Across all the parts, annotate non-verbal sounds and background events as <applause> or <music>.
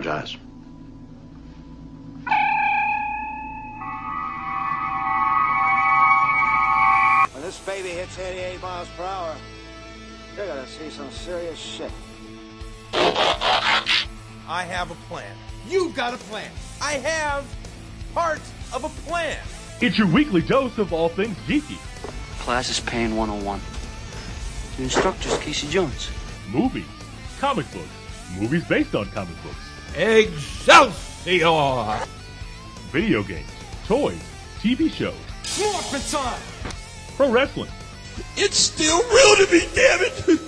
apologize. When this baby hits 88 miles per hour, you're gonna see some serious shit. I have a plan. You've got a plan. I have part of a plan. It's your weekly dose of all things geeky. Class is Pain 101. The instructor's Casey Jones. Movies, comic books, movies based on comic books, Excelsior! video games, toys, TV shows, Morphin time! pro wrestling, It's still real to me, damn it!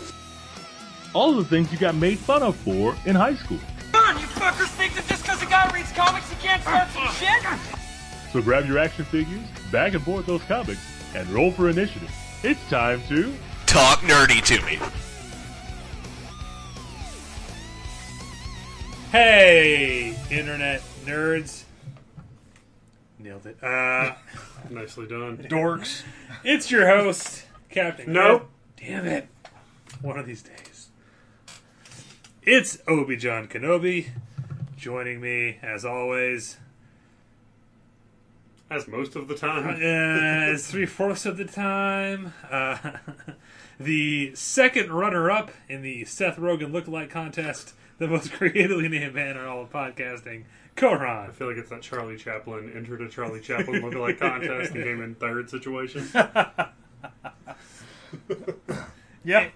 <laughs> all the things you got made fun of for in high school. Come on, you fuckers think that just because a guy reads comics he can't start some shit? So grab your action figures, bag and board those comics, and roll for initiative. It's time to Talk nerdy to me. Hey, internet nerds. Nailed it. Uh, <laughs> Nicely done. Dorks. it's your host, Captain. Nope. Damn it. One of these days. It's Obi John Kenobi. Joining me, as always, As most of the time. uh, three fourths of the time, uh, <laughs> the second runner up in the Seth Rogen lookalike contest, the most <laughs> creatively named man in all of podcasting, Koran. I feel like it's that Charlie Chaplin entered a Charlie Chaplin lookalike <laughs> contest and came in third situation. <laughs> Yep.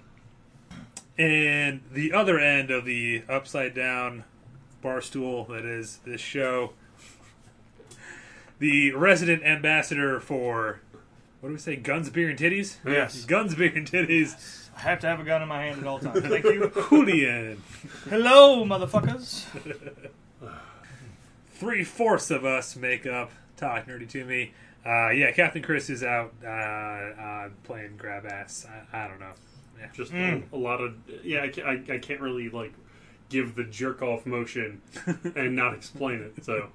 And the other end of the upside down bar stool that is this show, the resident ambassador for what do we say? Guns, beer, and titties. Yes. Guns, beer, and titties. I have to have a gun in my hand at all times. <laughs> Thank you. Julian. Hello, motherfuckers. <sighs> Three fourths of us make up Talk Nerdy to Me. Uh, yeah, Captain Chris is out uh, uh, playing grab ass. I, I don't know. Yeah. Just a, a lot of. Yeah, I, ca- I, I can't really, like, give the jerk off motion <laughs> and not explain it. So,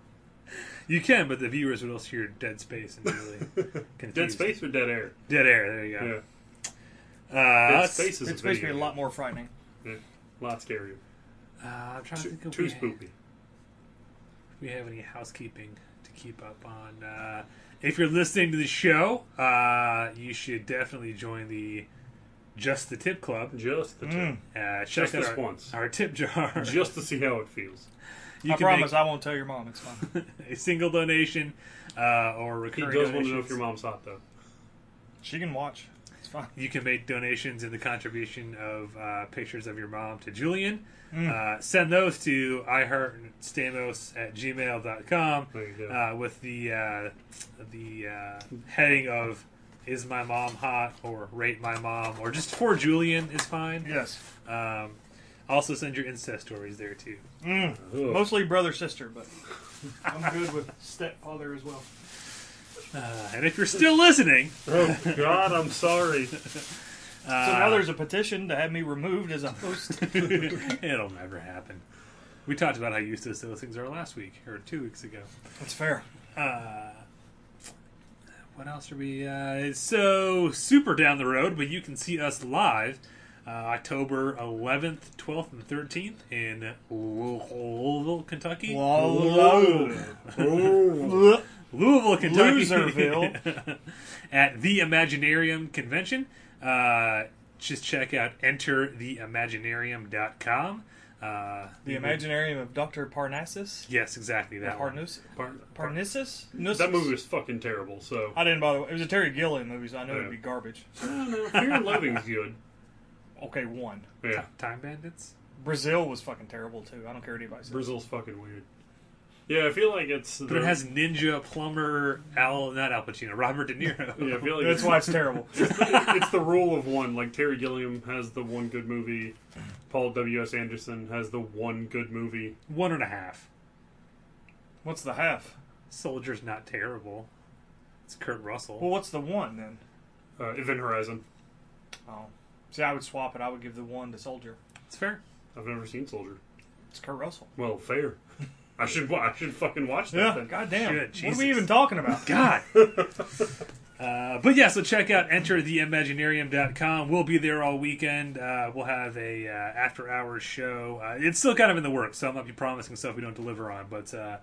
You can, but the viewers would also hear dead space and be really <laughs> confused. dead space or dead air? Dead air. There you go. Yeah. Uh, Dead space is It's a supposed to be a lot more frightening. Yeah. A lot scarier. Uh, I'm trying to Too, think if too we, spoopy. if we have any housekeeping to keep up on. Uh, if you're listening to the show, uh, you should definitely join the Just the Tip Club. Just the tip. Uh, check Just out this our, once. our tip jar. <laughs> Just to see how it feels. <laughs> you I can promise make I won't tell your mom. It's fine. <laughs> a single donation uh, or He recurring does want to know if your mom's hot, though. She can watch. It's fine. You can make donations in the contribution of uh, pictures of your mom to Julian. Uh, send those to iheartstamos at gmail.com There you go. uh, with the uh, the uh, heading of is my mom hot or rate my mom or just for Julian is fine. Yes. Um, also send your incest stories there too. Ugh. Mostly brother sister, but <laughs> I'm good with stepfather as well. Uh, and if you're still listening, Oh, God, I'm sorry. <laughs> so now there's a petition to have me removed as a host. <laughs> it'll never happen. We talked about how useless those things are last week or two weeks ago. That's fair. What else are we? Uh, so super down the road, but you can see us live uh, October 11th, 12th, and 13th in Louisville, Kentucky. Louisville, Kentucky. Loserville. <laughs> At the Imaginarium Convention. Uh, just check out entertheimaginarium.com. Uh, The Imaginarium of Dr. Parnassus? Yes, exactly that one. Parnus? Par- Parnassus? that movie was fucking terrible, so. I didn't bother. It was a Terry Gilliam movie, so I knew Yeah. it'd be garbage. I don't know. Fear and Loathing's good. Okay, one. Yeah. Time Bandits. Brazil was fucking terrible too. I don't care what anybody says. Brazil's fucking weird. Yeah, I feel like it's. But it has Ninja, Plumber, Al, not Al Pacino, Robert De Niro. <laughs> Yeah, I feel like That's why it's terrible. <laughs> it's the rule of one. Like Terry Gilliam has the one good movie. Paul W. S. Anderson has the one good movie. One and a half. What's the half? Soldier's not terrible. It's Kurt Russell. Well, what's the one then? Uh, Event Horizon. Oh, see, I would swap it. I would give the one to Soldier. it's fair. I've never seen Soldier. It's Kurt Russell. Well, fair. <laughs> I should. wa- I should fucking watch that. then. God damn. Shit, what are we even talking about? God. <laughs> <laughs> Uh, but yeah, so check out entertheimaginarium.com. We'll be there all weekend. Uh, we'll have a uh, after hours show. Uh, it's still kind of in the works, so I'm not be promising stuff we don't deliver on. But uh,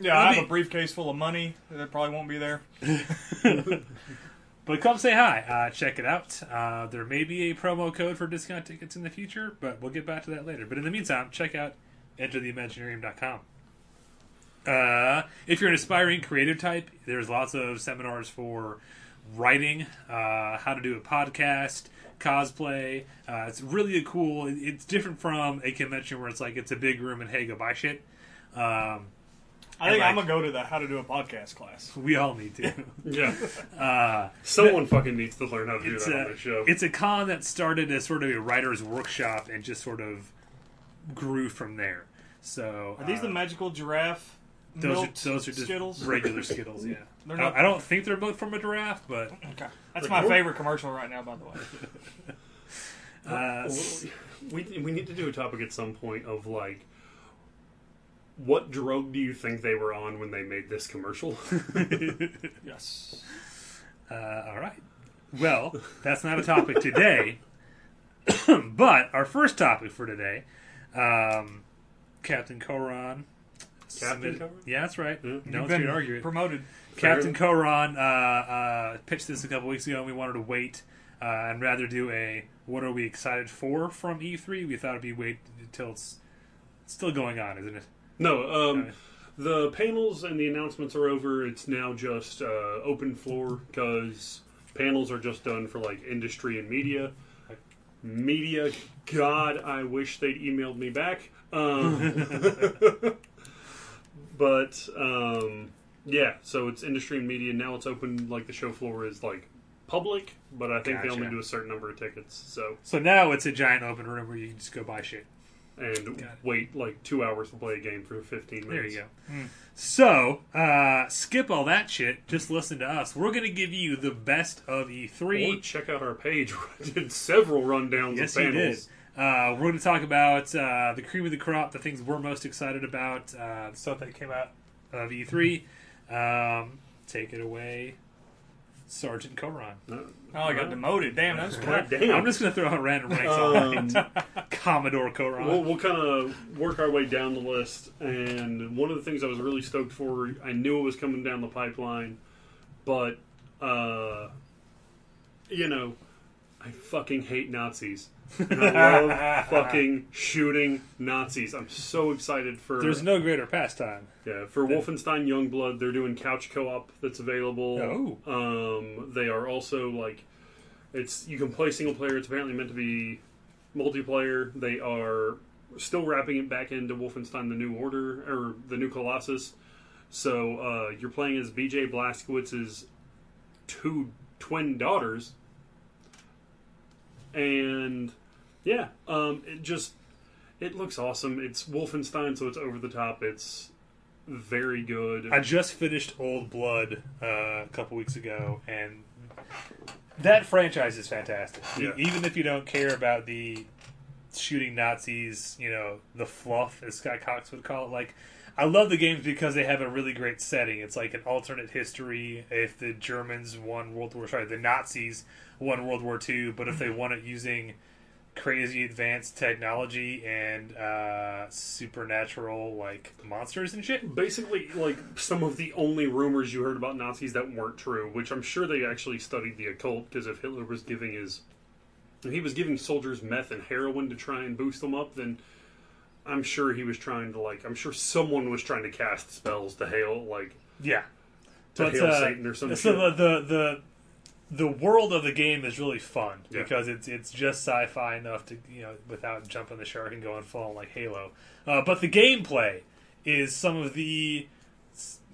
Yeah, I have me- a briefcase full of money that probably won't be there. <laughs> but come say hi. Uh, check it out. Uh, there may be a promo code for discount tickets in the future, but we'll get back to that later. But in the meantime, check out entertheimaginarium.com. Uh, if you're an aspiring creative type, there's lots of seminars for writing, uh, how to do a podcast, cosplay. Uh, it's really a cool. It's different from a convention where it's like it's a big room and hey, go buy shit. Um, I think like- I'm gonna go to the how to do a podcast class. we all need to. <laughs> Yeah. Uh, Someone fucking needs to learn how to do it's that a, on this show. it's a con that started as sort of a writer's workshop and just sort of grew from there. So Are these uh, the magical giraffe? Those are, those are just Skittles. regular Skittles. Yeah, <laughs> They're I, I don't think they're both from a giraffe, but Okay. That's my favorite commercial right now, by the way. <laughs> uh, we we need to do a topic at some point of like what drug do you think they were on when they made this commercial? <laughs> Yes. uh, all right. Well, that's not a topic today, <coughs> but our first topic for today, um, Captain Koran. Submitted- Koran? Yeah, that's right. No You've one's been going to argue it. promoted. Captain Koran uh, uh, pitched this a couple weeks ago, and we wanted to wait uh, and rather do a "What are we excited for?" from E3. We thought it'd be wait until it's still going on, isn't it? no, um, the panels and the announcements are over. It's now just uh, open floor because panels are just done for like industry and media. Media, God, I wish they'd emailed me back. Um, <laughs> <laughs> but um, yeah, so it's industry and media now. It's open like the show floor is like public, but I think they only do a certain number of tickets. So So now it's a giant open room where you can just go buy shit. and Got it. wait like two hours to play a game for fifteen There minutes. you go. So uh, skip all that shit. Just listen to us. We're going to give you the best of E Or E3. check out our page. <laughs> where I did several rundowns Yes, of you did. panels. Uh, we're going to talk about uh, the cream of the crop, the things we're most excited about, uh, the stuff that came out of E3. Um, take it away, Sergeant Koran. Uh, Oh, I got demoted. Damn, that's <laughs> God damn. I'm just going to throw out random ranks. Um, <laughs> Commodore Koran. We'll, we'll kind of work our way down the list. And one of the things I was really stoked for, I knew it was coming down the pipeline, but, uh, you know, I fucking hate Nazis. And I love <laughs> fucking shooting Nazis. I'm so excited for There's no greater pastime. yeah for Wolfenstein Youngblood. They're doing couch co-op that's available. Oh. Um, they are also like it's you can play single player. It's apparently meant to be multiplayer. They are still wrapping it back into Wolfenstein: The New Order or the New Colossus. So uh, you're playing as BJ Blazkowicz's two twin daughters, and yeah, um, it just it looks awesome. It's Wolfenstein, so it's over the top. It's very good. I just finished Old Blood uh, a couple weeks ago, and that franchise is fantastic. E- Even if you don't care about the shooting Nazis, you know, the fluff, as Scott Cox would call it, like. I love the games because they have a really great setting. It's like an alternate history. If the Germans won World War, sorry, the Nazis won World War II, but if they won it using crazy advanced technology and uh, supernatural like monsters and shit, basically like some of the only rumors you heard about Nazis that weren't true, which I'm sure they actually studied the occult because if Hitler was giving his if he was giving soldiers meth and heroin to try and boost them up, then I'm sure he was trying to like I'm sure someone was trying to cast spells to hail like Yeah. to But, hail uh, Satan or some so shit. the, the the world of the game is really fun Yeah. because it's it's just sci-fi enough to you know without jumping the shark and going full like Halo. Uh, but the gameplay is some of the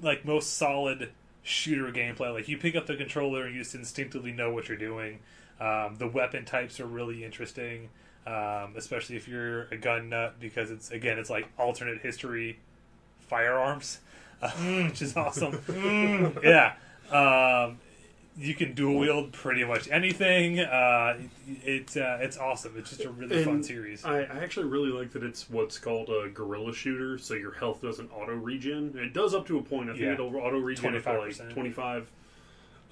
like most solid shooter gameplay. Like you pick up the controller and you just instinctively know what you're doing. Um, the weapon types are really interesting, um, especially if you're a gun nut because it's again it's like alternate history firearms, uh, <laughs> which is awesome. <laughs> yeah. Um, you can dual wield pretty much anything. Uh, it, uh, it's awesome. It's just a really fun series. I, I actually really like that it's what's called a gorilla shooter, so your health doesn't auto regen. It does up to a point. I think Yeah. it'll auto regen for like 25%. twenty five.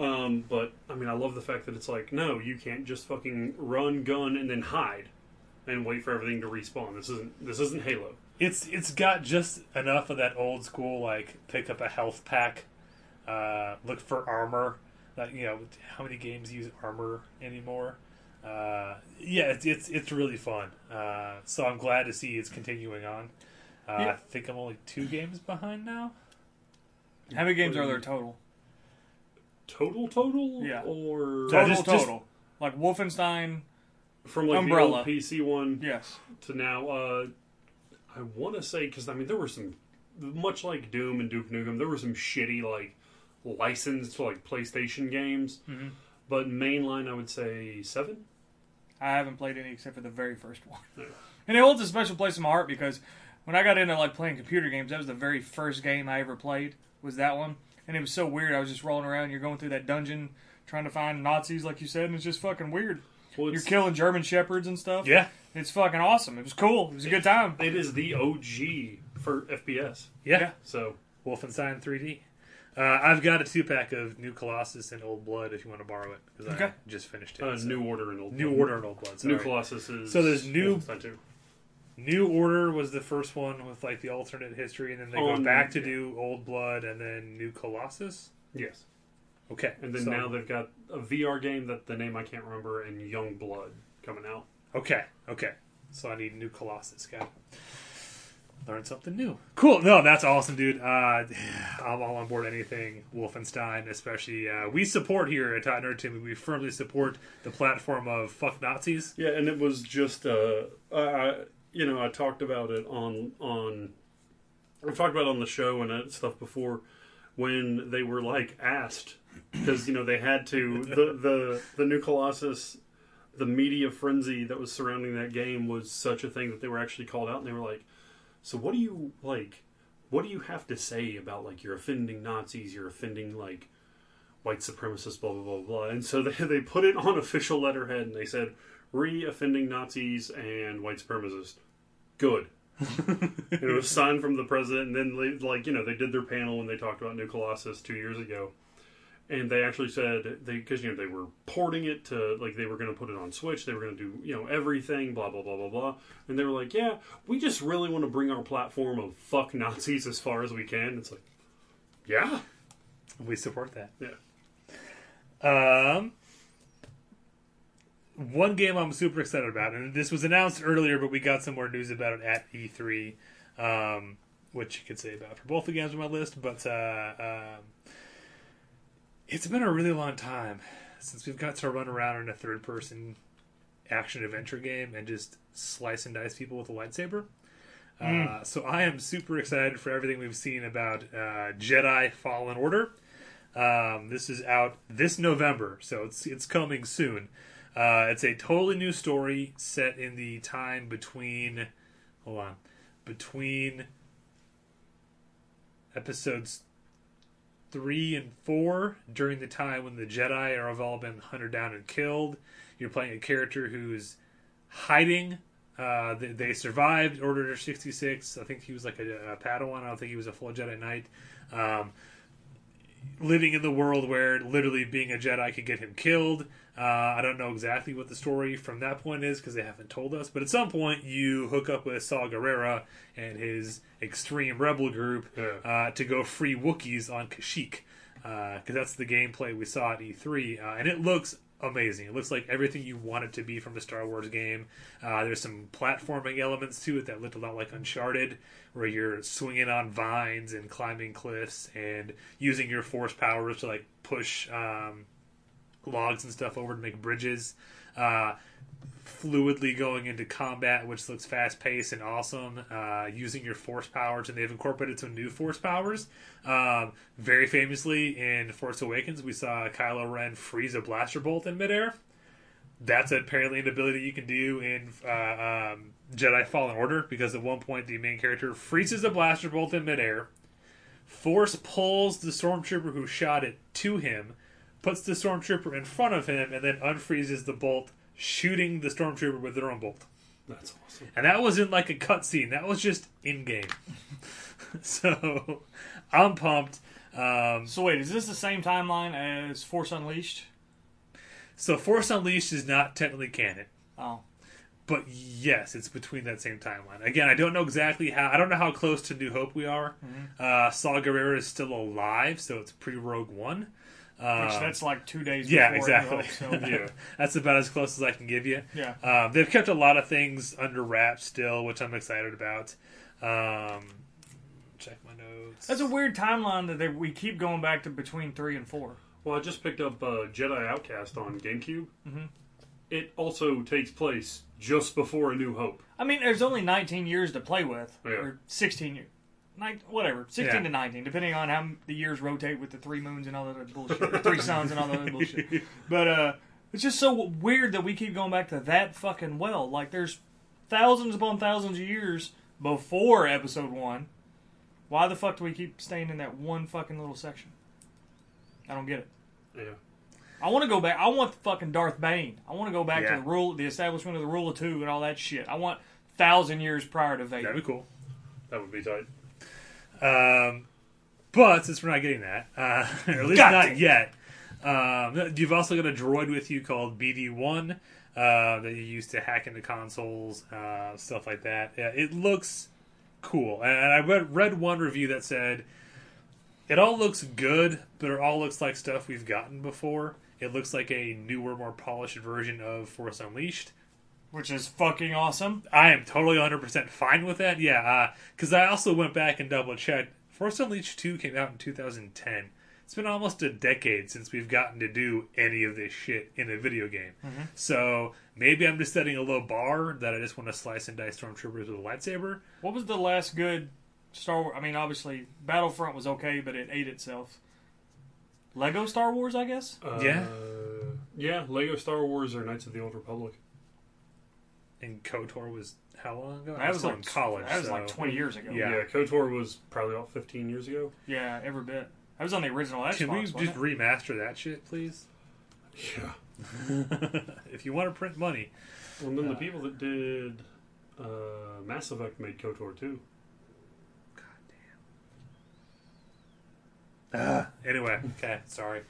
Um, but I mean, I love the fact that it's like, no, you can't just fucking run, gun, and then hide and wait for everything to respawn. This isn't this isn't Halo. It's it's got just enough of that old school like pick up a health pack, uh, look for armor. Like you know, how many games use armor anymore? Uh, yeah, it's it's it's really fun. Uh, so I'm glad to see it's continuing on. Uh, I think I'm only two games behind now. How many games are there total? Total, total, Yeah. or Total, just- just- total. Like Wolfenstein. from like Umbrella. the old PC one Yes. to now. Uh, I want to say because I mean there were some, much like Doom and Duke Nukem, there were some shitty like licensed like PlayStation games, Mhm. but mainline I would say seven. I haven't played any except for the very first one. <laughs> And it holds a special place in my heart because when I got into like playing computer games, that was the very first game I ever played. Was that one? And it was so weird. I was just rolling around. You're going through that dungeon trying to find Nazis, like you said, and it's just fucking weird. Well, You're killing German shepherds and stuff. Yeah, It's fucking awesome. It was cool. It was a good time. it is the OG for FPS. yeah. Yeah. So Wolfenstein 3D. Uh, I've got a two pack of New Colossus and Old Blood if you want to borrow it because I just finished it. uh, so- New Order and Old New Blood. Order and Old Blood. Sorry. New Colossus is So there's New- New Order was the first one with like the alternate history, and then they go back to do Old Blood, and then New Colossus. Yes, Okay, and then so- now they've got a VR game that the name I can't remember and Young Blood coming out. okay, okay. So I need New Colossus. Got it. Learn something new. Cool. No, that's awesome, dude. Uh, <sighs> I'm all on board anything Wolfenstein, especially. Uh, we support here at Talk Nerdy to Me. We firmly support the platform of fuck Nazis. Yeah, and it was just uh, I, I you know I talked about it on on I've talked about on the show and stuff before when they were like asked because you know they had to the the the new Colossus the media frenzy that was surrounding that game was such a thing that they were actually called out and they were like so what do you like what do you have to say about like you're offending Nazis you're offending like white supremacists, blah blah blah blah. And so <laughs> they they put it on official letterhead, and they said re-offending Nazis and white supremacists. Good. and <laughs> it was signed from the president, and then they, like you know they did their panel when they talked about New Colossus two years ago, and they actually said they because you know they were porting it to like they were going to put it on Switch, they were going to do you know everything, blah blah blah blah blah, and they were like, yeah, we just really want to bring our platform of fuck Nazis as far as we can. It's like, yeah, We support that. yeah. Um, one game I'm super excited about, and this was announced earlier, but we got some more news about it at E3, um, which you could say about for both the games on my list. But uh, um, it's been a really long time since we've got to run around in a third-person action adventure game and just slice and dice people with a lightsaber. Uh, so I am super excited for everything we've seen about uh, Jedi Fallen Order. Um, this is out this November, so it's it's coming soon. Uh, it's a totally new story set in the time between, hold on, between episodes three and four during the time when the Jedi are have all been hunted down and killed. You're playing a character who's hiding. Uh, they, they survived Order 66. I think he was like a, a Padawan. I don't think he was a full Jedi Knight. Um, living in the world where literally being a Jedi could get him killed. Uh, I don't know exactly what the story from that point is because they haven't told us. But at some point, you hook up with Saw Gerrera and his extreme rebel group uh, to go free Wookiees on Kashyyyk because that's the gameplay we saw at E3, uh, and it looks amazing. It looks like everything you want it to be from a Star Wars game. Uh, there's some platforming elements to it that looked a lot like Uncharted, where you're swinging on vines and climbing cliffs and using your force powers to like push um, logs and stuff over to make bridges. Uh, fluidly going into combat, which looks fast paced and awesome, uh, using your force powers, and they've incorporated some new force powers. Um, very famously in Force Awakens, we saw Kylo Ren freeze a blaster bolt in midair. That's apparently an ability you can do in uh, um, Jedi Fallen Order because at one point the main character freezes a blaster bolt in midair, force pulls the stormtrooper who shot it to him, puts the stormtrooper in front of him, and then unfreezes the bolt, shooting the stormtrooper with their own bolt. That's awesome. And that wasn't like a cutscene. That was just in game. <laughs> so I'm pumped. Um, So wait, is this the same timeline as Force Unleashed? so Force Unleashed is not technically canon. Oh, But yes, it's between that same timeline. Again, I don't know exactly how. I don't know how close to New Hope we are. Mm-hmm. Uh, Saw Gerrera is still alive, so it's pre Rogue One. Which Um, that's like two days. yeah, before New exactly. Hope, so, <laughs> yeah, that's about as close as I can give you. yeah. Um, they've kept a lot of things under wraps still, which I'm excited about. Um, check my notes. That's a weird timeline that they, we keep going back to between three and four. Well, I just picked up uh, Jedi Outcast on GameCube. Mm-hmm. It also takes place just before A New Hope. I mean, there's only 19 years to play with, Yeah. or 16 years. Nine, whatever, 16 Yeah. to 19, depending on how the years rotate with the three moons and all that other bullshit, or three suns and all that other bullshit. <laughs> But uh, it's just so weird that we keep going back to that fucking well. Like, there's thousands upon thousands of years before episode one. Why the fuck do we keep staying in that one fucking little section? I don't get it. Yeah. I want to go back. I want the fucking Darth Bane. I want to go back Yeah. to the rule, the establishment of the rule of two, and all that shit. I want thousand years prior to Vader. That'd be cool. That would be tight. Um, but since we're not getting that, uh, <laughs> or at least not yet, um, you've also got a droid with you called BD1 uh, that you use to hack into consoles, uh, stuff like that. Yeah, it looks cool. And, and I read, read one review that said it all looks good, but it all looks like stuff we've gotten before. It looks like a newer, more polished version of Force Unleashed. Which is fucking awesome. I am totally 100% fine with that. Yeah, because I also went back and double checked. Force Unleashed 2 came out in 2010. It's been almost a decade since we've gotten to do any of this shit in a video game. So maybe I'm just setting a low bar that I just want to slice and dice stormtroopers with a lightsaber. What was the last good Star Wars? I mean, obviously, Battlefront was okay, but it ate itself. Lego Star Wars, I guess. Uh, Yeah. Yeah, Lego Star Wars or Knights of the Old Republic. And KOTOR was how long ago? I That was like in college. That was so- like 20 years ago. Yeah. Yeah, KOTOR was probably about 15 years ago. yeah, every bit. I was on the original Xbox. Can we wasn't just it? remaster that shit, please? Yeah. <laughs> if you want to print money. Well, and then the people that did uh, Mass Effect made KOTOR too. Goddamn. Uh, <sighs> anyway, okay, sorry.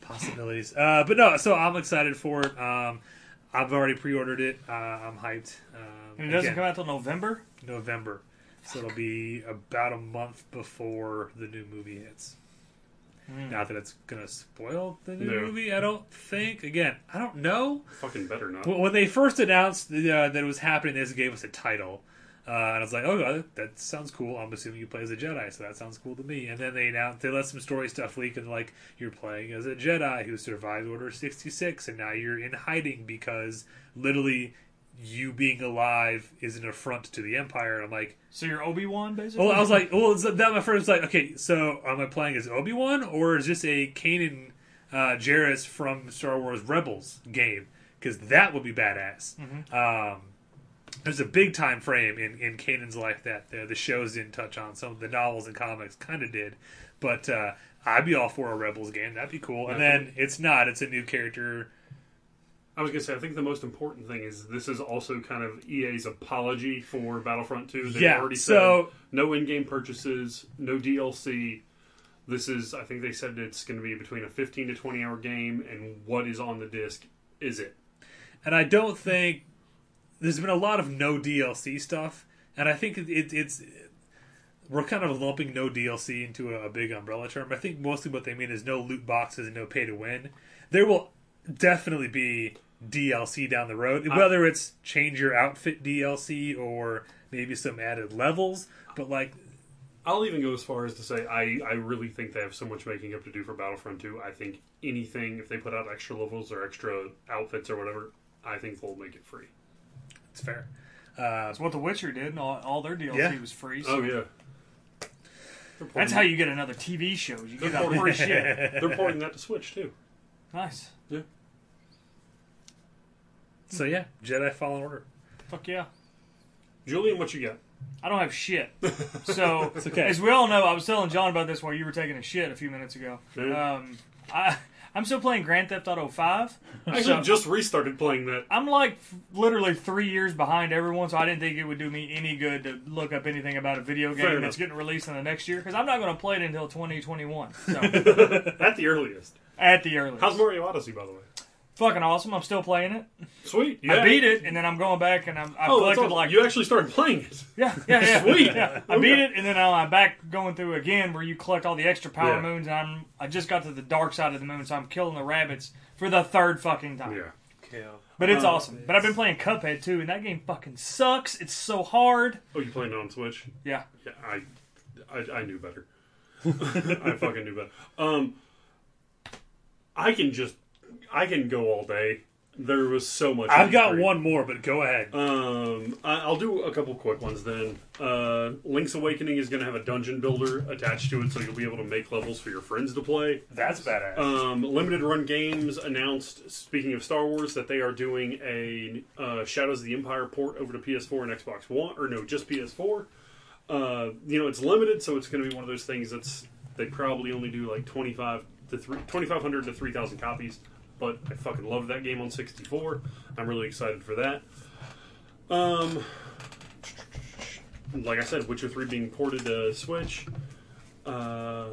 Possibilities. Uh, but no, so I'm excited for it. Um, I've already pre-ordered it. Uh, I'm hyped. Um, and it doesn't again, come out till November. November, so it'll be about a month before the new movie hits. Not that it's gonna spoil the new No. movie. I don't think. Again, I don't know. Fucking better not. When they first announced the, uh, that it was happening, they just gave us a title. Uh, and I was like, oh, that- that sounds cool. I'm assuming you play as a Jedi, so that sounds cool to me. And then they announced, they let some story stuff leak, and like, you're playing as a Jedi who survived Order 66, and now you're in hiding because literally you being alive is an affront to the Empire. And I'm like, So you're Obi Wan, basically. well, I was like, well, that my first was like, okay, so am I playing as Obi Wan or is this a Kanan uh, Jarrus from Star Wars Rebels game? Because that would be badass. Um, there's a big time frame in, in Kanan's life that the, the shows didn't touch on. Some of the novels and comics kind of did, but uh, I'd be all for a Rebels game. That'd be cool. And then it's not. It's a new character. I was gonna say, I think the most important thing is this is also kind of EA's apology for Battlefront 2. They've Yeah, already so- said no in-game purchases, no DLC. This is, I think they said it's going to be between a 15 to 20 hour game, and what is on the disc is it. and I don't think there's been a lot of no DLC stuff, and I think it, it, it's we're kind of lumping no DLC into a, a big umbrella term. I think mostly what they mean is no loot boxes and no pay to win. There will definitely be DLC down the road, whether it's change your outfit DLC or maybe some added levels. But like, I'll even go as far as to say I, I really think they have so much making up to do for Battlefront 2. I think anything, if they put out extra levels or extra outfits or whatever, I think they'll make it free. It's fair. That's what The Witcher did, and all, all their DLC Yeah. was free. So Oh, yeah. That's how you get another TV shows. You get that free shit. <laughs> They're porting that to Switch, too. Nice. Yeah. So yeah, Jedi Fallen Order. Fuck yeah. Julian, what you got? I don't have shit. <laughs> So, okay. as we all know, I was telling John about this while you were taking a shit a few minutes ago. Yeah. Um, I I'm still playing Grand Theft Auto Five. <laughs> I actually just restarted playing that. I'm like f- literally three years behind everyone, so I didn't think it would do me any good to look up anything about a video game that's getting released in the next year because I'm not going to play it until 2021. So <laughs> At the earliest. at the earliest, How's Mario Odyssey, by the way? Fucking awesome. I'm still playing it. Sweet. I beat it, and then I'm going back and I'm, I Oh, that's collected awesome. like you actually started playing it. yeah, yeah, yeah. <laughs> Sweet. Yeah. I Okay. beat it, and then I'm back going through again where you collect all the extra power Yeah. moons. And I'm I just got to the dark side of the moon, so I'm killing the rabbits for the third fucking time. Yeah. Kill. But it's Uh, awesome. But I've been playing Cuphead too, and that game fucking sucks. It's so hard. Oh, you playing it on Switch? Yeah. Yeah, I, I, I knew better. <laughs> I fucking knew better. Um, I can just, I can go all day. There was so much. I've got E3. one more, but go ahead. Um, I- I'll do a couple quick ones then. Uh, Link's Awakening is going to have a dungeon builder attached to it, so you'll be able to make levels for your friends to play. That's badass. Um, Limited Run Games announced, speaking of Star Wars, that they are doing a uh, Shadows of the Empire port over to PS4 and Xbox One, or no, just PS4. Uh, you know, it's limited, so it's going to be one of those things that's they probably only do like twenty five to three twenty five hundred to three thousand copies. But I fucking love that game on sixty four. I'm really excited for that. Um, like I said, Witcher three being ported to Switch. Uh,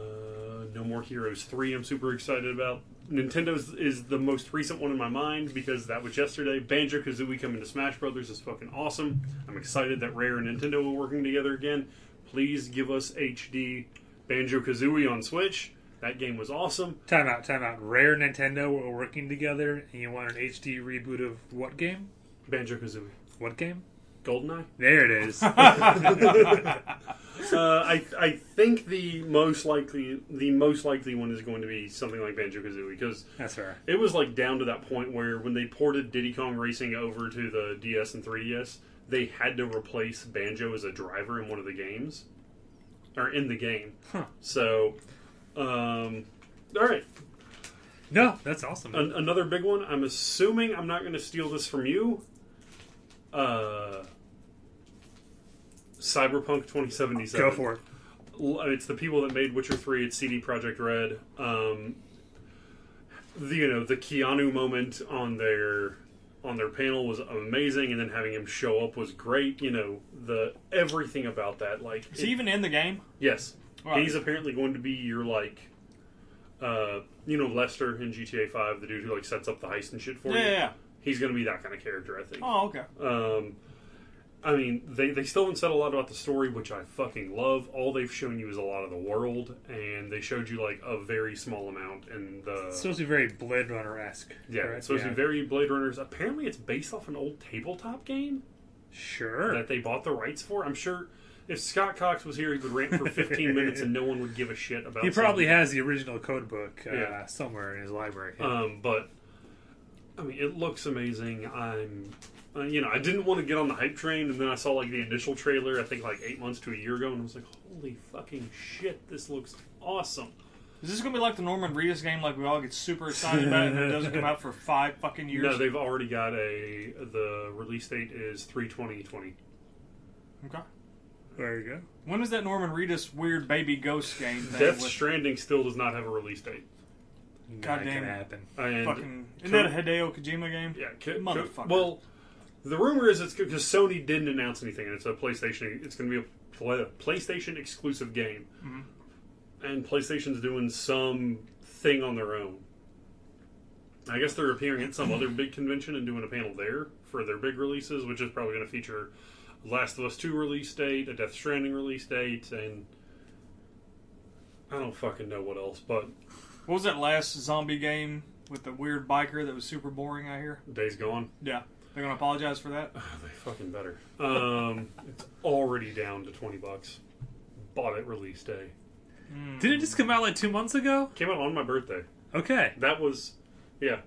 no More Heroes 3, I'm super excited about. Nintendo's is the most recent one in my mind because that was yesterday. Banjo Kazooie coming to Smash Brothers is fucking awesome. I'm excited that Rare and Nintendo are working together again. Please give us HD Banjo Kazooie on Switch. That game was awesome. Time out, time out. Rare Nintendo were working together, and you want an HD reboot of what game? Banjo Kazooie. What game? Goldeneye? There it is. <laughs> <laughs> Uh, I I think the most likely the most likely one is going to be something like Banjo Kazooie because That's fair. it was like down to that point where when they ported Diddy Kong Racing over to the DS and 3DS, they had to replace Banjo as a driver in one of the games or in the game. Huh. So, um, all right, No, that's awesome. An- another big one. I'm assuming I'm not going to steal this from you. Uh, Cyberpunk 2077. Go for it. It's the people that made Witcher 3. It's CD Projekt Red. Um, the, you know, the Keanu moment on their on their panel was amazing, and then having him show up was great. You know, the everything about that, like, Is he even in the game? yes, Right. he's apparently going to be your like, uh, you know, Lester in GTA 5, the dude who like sets up the heist and shit for Yeah, you. yeah, yeah. He's going to be that kind of character, I think. Oh, okay. Um, I mean, they, they still haven't said a lot about the story, which I fucking love. All they've shown you is a lot of the world, and they showed you like a very small amount in the. It's supposed to be very Blade Runner esque. yeah, it's supposed to be very Blade Runners. Apparently, it's based off an old tabletop game Sure. that they bought the rights for. I'm sure if Scott Cox was here, he would rant for 15 minutes, and no one would give a shit about. he probably something. has the original code book uh, Yeah. somewhere in his library. Um, but I mean, it looks amazing. I'm, uh, you know, I didn't want to get on the hype train, and then I saw like the initial trailer. I think like eight months to a year ago, and I was like, "Holy fucking shit! This looks awesome." Is this gonna be like the Norman Reedus game? Like we all get super excited about it, and it doesn't come out for five fucking years. No, they've already got a. The release date is three twenty twenty. okay. There you go. When is that Norman Reedus weird baby ghost game thing? Death with Stranding still does not have a release date. God damn can it. happen. And fucking isn't that a Hideo Kojima game? Yeah, co- co- Motherfucker. well, the rumor is it's because Sony didn't announce anything, and it's a PlayStation. It's going to be a pla PlayStation exclusive game, mm-hmm. and PlayStation's doing some thing on their own. I guess they're appearing at some other <clears throat> big convention and doing a panel there for their big releases, which is probably going to feature Last of Us Two release date, a Death Stranding release date, and I don't fucking know what else, but What was that last zombie game with the weird biker that was super boring? I hear. Days Gone. Yeah, they're gonna apologize for that. They fucking better. Um, it's already down to twenty bucks. Bought it release day. Did it just come out like two months ago? Came out on my birthday. Okay. That was, yeah,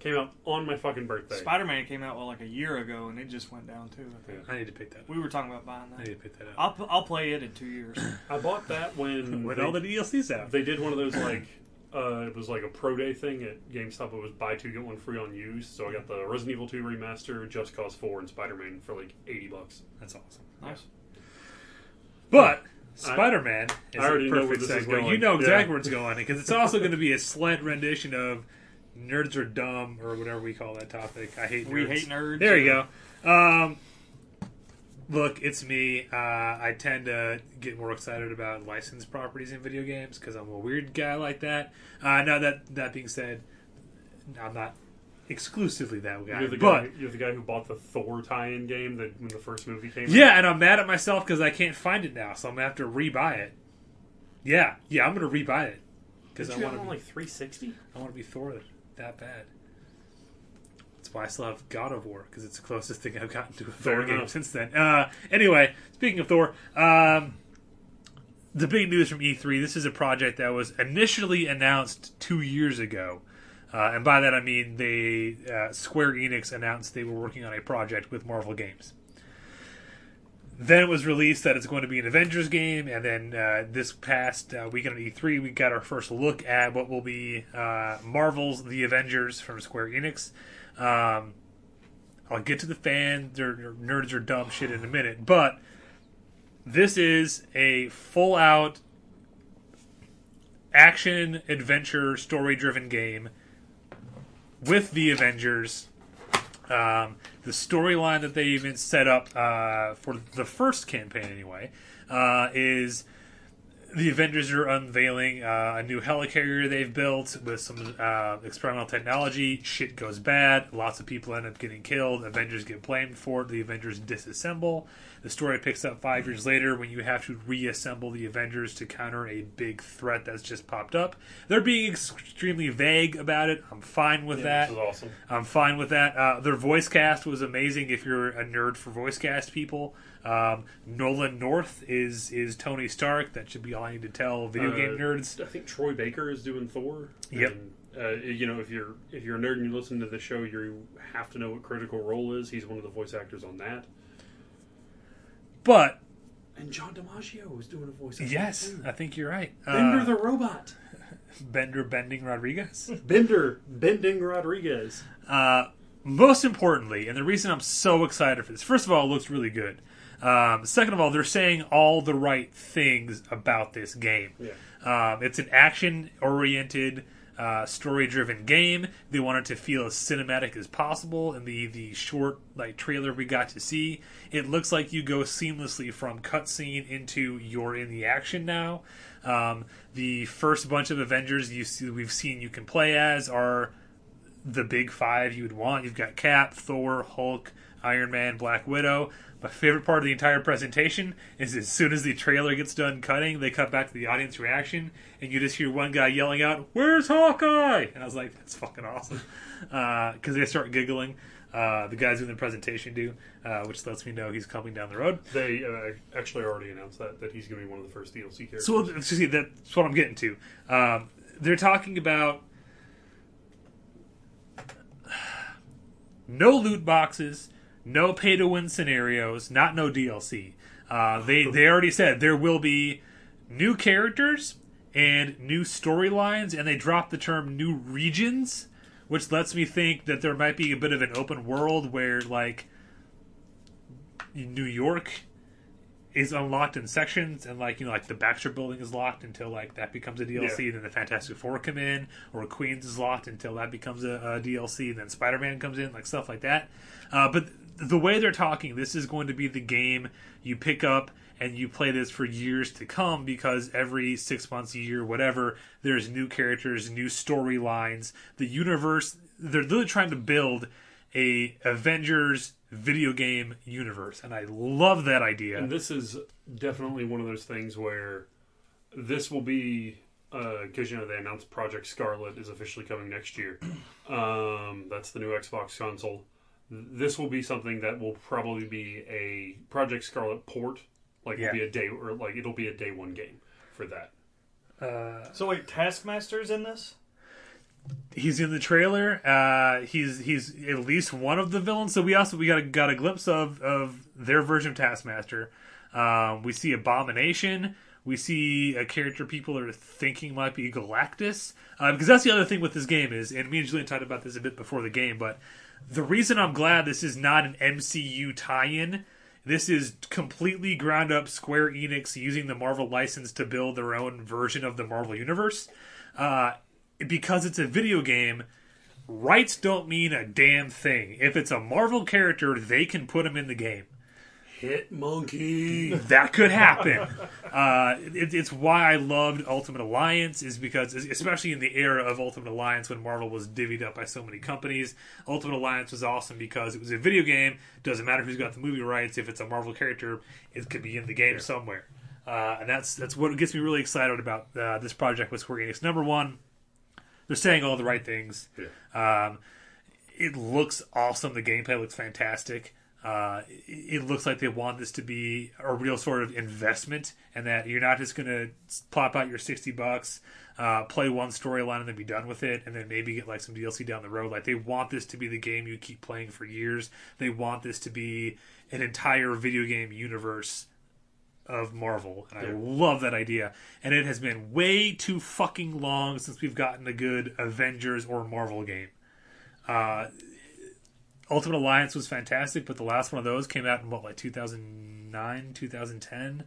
came out on my fucking birthday. Spider Man came out well, like a year ago, and it just went down too. I think. I need to pick that up. We were talking about buying that. I need to pick that up. I'll I'll play it in two years. <laughs> I bought that when <laughs> With they, all the DLCs out. they did one of those <laughs> like. Uh, it was like a pro day thing at GameStop. It was buy two get one free on used. So I got the Resident Evil Two remaster, Just Cause Four, and Spider Man for like eighty bucks. That's awesome. nice. But Spider Man is I already a know where perfect this is segue. going. You know exactly Yeah. where it's going because it's also going to be a slant rendition of nerds are dumb or whatever we call that topic. I hate nerds. We hate nerds. There you go. Um, look, it's me. Uh, I tend to get more excited about licensed properties in video games because I'm a weird guy like that. Uh, now that that being said, I'm not exclusively that guy. You're the but guy. You're the guy who bought the Thor tie-in game that when the first movie came. Out. Yeah, and I'm mad at myself because I can't find it now, so I'm gonna have to rebuy it. Yeah, yeah, I'm gonna rebuy it because Did I want have to on be like 360? I want to be Thor that bad. That's why I still have God of War because it's the closest thing I've gotten to a Thor Fair game enough. since then. Uh, anyway, speaking of Thor, um, the big news from E3. This is a project that was initially announced two years ago, uh, and by that I mean they uh, Square Enix announced they were working on a project with Marvel Games. Then it was released that it's going to be an Avengers game, and then uh, this past uh, weekend at E3, we got our first look at what will be uh, Marvel's The Avengers from Square Enix. Um, I'll get to the fans or, or nerds are dumb shit in a minute, but this is a full out action adventure story driven game with the Avengers. Um, the storyline that they even set up uh, for the first campaign, anyway, uh, is the Avengers are unveiling uh, a new helicarrier they've built with some uh, experimental technology. Shit goes bad. Lots of people end up getting killed. Avengers get blamed for it. The Avengers disassemble. The story picks up five years later when you have to reassemble the Avengers to counter a big threat that's just popped up. They're being extremely vague about it. I'm fine with that. Which is awesome. I'm fine with that. Uh, their voice cast was amazing. If you're a nerd for voice cast people, um, Nolan North is is Tony Stark. That should be all I need to tell video Uh, game nerds. I think Troy Baker is doing Thor. Yep. And, uh, you know, if you're if you're a nerd and you listen to the show, you have to know what Critical Role is. He's one of the voice actors on that. But And John DiMaggio is doing a voice. actor yes. I think you're right. Bender Uh, the robot. <laughs> Bender Bending Rodriguez. <laughs> Bender Bending Rodriguez. Uh, most importantly, and the reason I'm so excited for this, first of all, it looks really good. Um, second of all, they're saying all the right things about this game. Yeah. Um, it's an action oriented, uh, story driven game. They want it to feel as cinematic as possible. In the, the short like trailer we got to see, it looks like you go seamlessly from cutscene into you're in the action now. Um, the first bunch of Avengers you see, we've seen you can play as are the big five you would want. You've got Cap, Thor, Hulk, Iron Man, Black Widow. My favorite part of the entire presentation is as soon as the trailer gets done cutting, they cut back to the audience reaction, and you just hear one guy yelling out, "Where's Hawkeye?" And I was like, "That's fucking awesome," <laughs> because they start giggling. Uh, the guys doing the presentation do, uh, which lets me know he's coming down the road. They uh, actually already announced that that he's going to be one of the first DLC characters. So excuse see, that's what I'm getting to. Um, they're talking about <sighs> no loot boxes, no pay to win scenarios, not no DLC. Uh, they they already said there will be new characters and new storylines, and they dropped the term new regions, which lets me think that there might be a bit of an open world where like New York is unlocked in sections, and like you know, like the Baxter Building is locked until like that becomes a DLC. Yeah. Then the Fantastic Four come in, or Queens is locked until that becomes a, a DLC. Then Spider Man comes in, like stuff like that. Uh, but the way they're talking, this is going to be the game you pick up and you play this for years to come because every six months, a year, whatever, there's new characters, new storylines. The universe, they're literally trying to build a Avengers video game universe, and I love that idea. And this is definitely one of those things where this will be because you know they announced Project Scarlet is officially coming next year. <clears throat> Um, that's the new Xbox console. This will be something that will probably be a Project Scarlet port. Like Yeah. will be a day or like it'll be a day one game for that. Uh, So wait, Taskmaster's in this? he's in the trailer. Uh, he's he's at least one of the villains. So we also we got a, got a glimpse of of their version of Taskmaster. Um, we see Abomination. We see a character people are thinking might be Galactus. Uh, because that's the other thing with this game is, and me and Julian talked about this a bit before the game, but the reason I'm glad this is not an MCU tie-in. This is completely ground up Square Enix using the Marvel license to build their own version of the Marvel universe. Uh, because it's a video game, rights don't mean a damn thing. If it's a Marvel character, they can put them in the game. Hit monkey. That could happen. uh, it, it's why I loved Ultimate Alliance, is because, especially in the era of Ultimate Alliance when Marvel was divvied up by so many companies, Ultimate Alliance was awesome because it was a video game. Doesn't matter who's got the movie rights. If it's a Marvel character, it could be in the game somewhere. Uh, and that's that's what gets me really excited about uh, this project with Square Enix. Number one, they're saying all the right things. Um, it looks awesome. The gameplay looks fantastic. Uh, it looks like they want this to be a real sort of investment, and that you're not just going to plop out your sixty bucks, uh, play one storyline, and then be done with it, and then maybe get like some DLC down the road. Like they want this to be the game you keep playing for years. They want this to be an entire video game universe of Marvel, and I love that idea. And it has been way too fucking long since we've gotten a good Avengers or Marvel game. Uh, Ultimate Alliance was fantastic, but the last one of those came out in what, like 2009, 2010?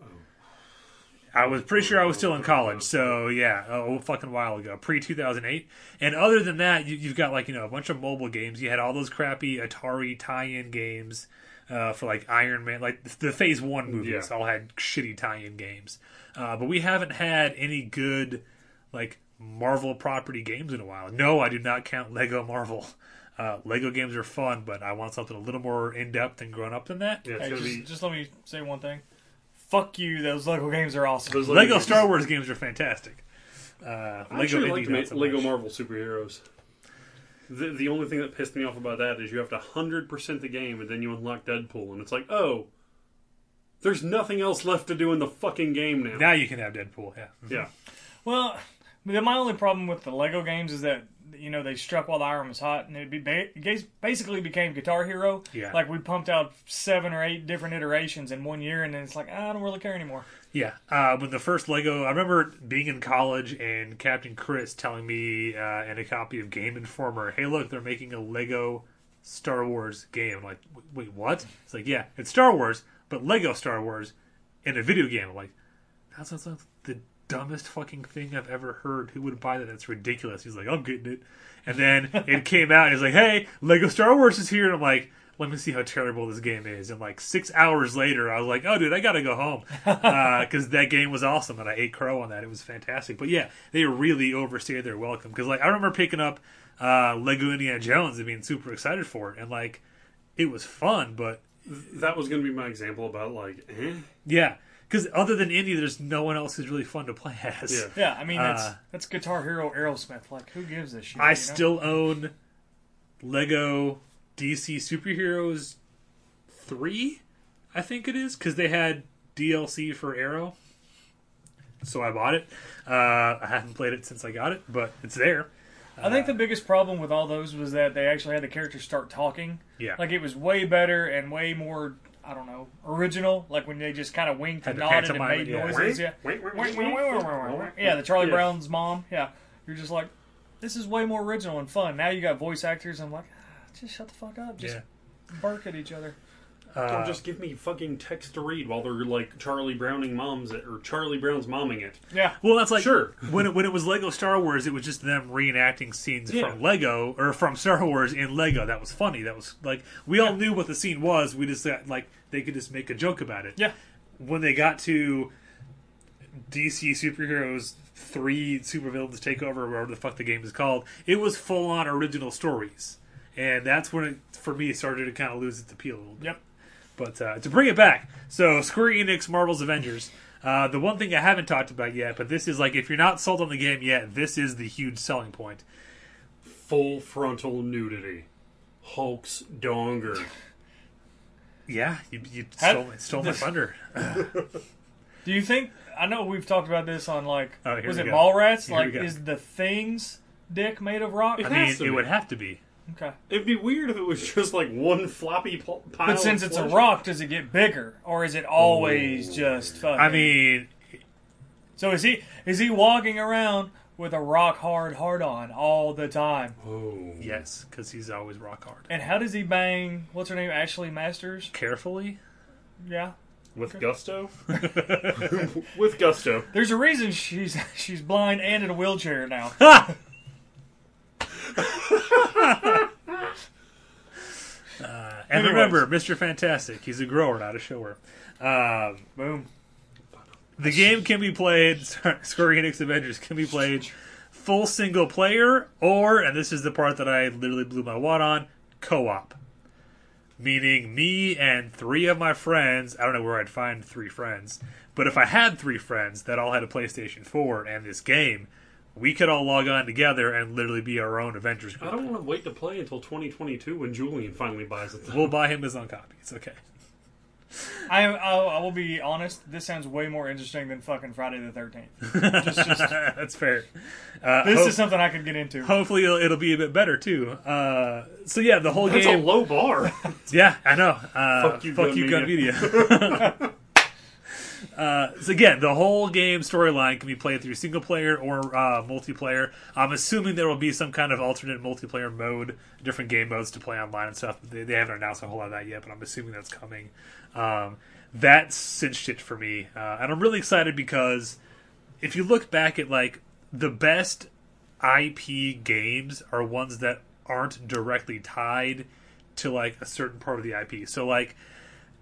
I was pretty sure I was still in college, so yeah, a fucking while ago, pre 2008. And other than that, you, you've got like you know a bunch of mobile games. You had all those crappy Atari tie-in games uh, for like Iron Man, like the Phase One movies, Yeah. all had shitty tie-in games. Uh, but we haven't had any good like Marvel property games in a while. No, I do not count Lego Marvel. <laughs> Uh, Lego games are fun, but I want something a little more in depth and grown up than that. Yeah, it's Hey, gonna just, be just let me say one thing. Fuck you. Those Lego games are awesome. those Lego games- Star Wars games are fantastic. Uh, I Lego actually Indie like to not make so Lego much. Marvel superheroes. The, the only thing that pissed me off about that is you have to hundred percent the game and then you unlock Deadpool and it's like, oh, there's nothing else left to do in the fucking game now. Now you can have Deadpool. Yeah. yeah, Well, the- my only problem with the Lego games is that you know they struck while the iron was hot, and it, be, basically became Guitar Hero. Yeah. Like we pumped out seven or eight different iterations in one year, and then it's like I don't really care anymore. Yeah, uh, when the first Lego, I remember being in college and Captain Chris telling me uh, in a copy of Game Informer, "Hey, look, they're making a Lego Star Wars game." I'm like, "Wait, what?" It's like, "Yeah, it's Star Wars, but Lego Star Wars in a video game." I'm like, "That sounds like the dumbest fucking thing I've ever heard. Who would buy that? That's ridiculous." He's like, "I'm getting it," and then it <laughs> came out. and He's like, "Hey, Lego Star Wars is here," and I'm like. Let me see how terrible this game is. And like six hours later, I was like, "Oh, dude, I gotta go home," because that game was awesome, and I ate crow on that. It was fantastic. But yeah, they really overstayed their welcome. Because like I remember picking up uh, Lego Indiana Jones and being super excited for it, and like it was fun. But that was going to be my example about like, eh? yeah, because other than Indy, there's no one else who's really fun to play as. Yeah. Yeah, I mean that's Uh, that's Guitar Hero Aerosmith. Like who gives a shit? I you know? still own Lego DC Superheroes three, I think it is, because they had DLC for Arrow. So I bought it. Uh, I haven't played it since I got it, but it's there. I think the biggest problem with all those was that they actually had the characters start talking. Yeah. Like it was way better and way more. I don't know, original. Like when they just kind of winked and nodded and made yeah. noises. Yeah. Yeah, the Charlie Yeah. Brown's mom. Yeah, you're just like, this is way more original and fun. Now you got voice actors. I'm like, ah, just shut the fuck up. Just Yeah. bark at each other. Or just give me fucking text to read while they're like Charlie Browning moms it or Charlie Brown's momming it. Yeah. Well, that's like Sure. <laughs> when it, when it was Lego Star Wars, it was just them reenacting scenes Yeah. from Lego or from Star Wars in Lego. That was funny. That was like we all knew what the scene was. We just got, like they could just make a joke about it. Yeah. When they got to DC superheroes three supervillains take over, or whatever the fuck the game is called, it was full on original stories, and that's when it for me started to kind of lose its appeal a little bit. Yep. But uh, to bring it back, so Square Enix, Marvel's Avengers. Uh, the one thing I haven't talked about yet, but this is like if you're not sold on the game yet, this is the huge selling point. Full frontal nudity. Hulk's donger. Yeah, you, you How- stole, stole my <laughs> thunder. Do you think? I know we've talked about this on like, Oh, was it go. Mallrats? Here Like, is the thing's dick made of rock? I It mean, to it be. would have to be. Okay. It'd be weird if it was just like one floppy pl- pile. But since of it's a rock, does it get bigger, or is it always oh. just fucking? I mean, so is he is he walking around with a rock hard hard on all the time? Oh. yes, because he's always rock hard. And how does he bang? What's her name? Ashley Masters. Carefully, Yeah. With gusto? <laughs> With gusto. There's a reason she's <laughs> she's blind and in a wheelchair now. <laughs> Uh, and Anyways. remember, Mr. Fantastic, he's a grower, not a shower. Um, Boom. The game can be played, <laughs> Square Enix Avengers can be played full single player, or, and this is the part that I literally blew my wad on, co op. Meaning me and three of my friends, I don't know where I'd find three friends, but if I had three friends that all had a PlayStation 4 and this game, we could all log on together and literally be our own Avengers I don't want to wait to play until 2022 when Julian finally buys it. We'll buy him his own copy. It's okay. <laughs> I, I I will be honest. This sounds way more interesting than fucking Friday the Thirteenth. Just, <laughs> just That's fair. Uh, this hope- is something I could get into. hopefully it'll, ittle be a bit better too. Uh, so yeah, the whole That's a game. low bar. <laughs> yeah, I know. Uh, Fuck you, fuck Gun you, Gun Media. Media. uh, so again, the whole game storyline can be played through single player or uh, multiplayer. I'm assuming there will be some kind of alternate multiplayer mode, different game modes to play online and stuff. They, they haven't announced a whole lot of that yet, but I'm assuming that's coming. Um, that's cinched it for me, uh, and I'm really excited because if you look back at like the best IP games are ones that aren't directly tied to like a certain part of the IP. So like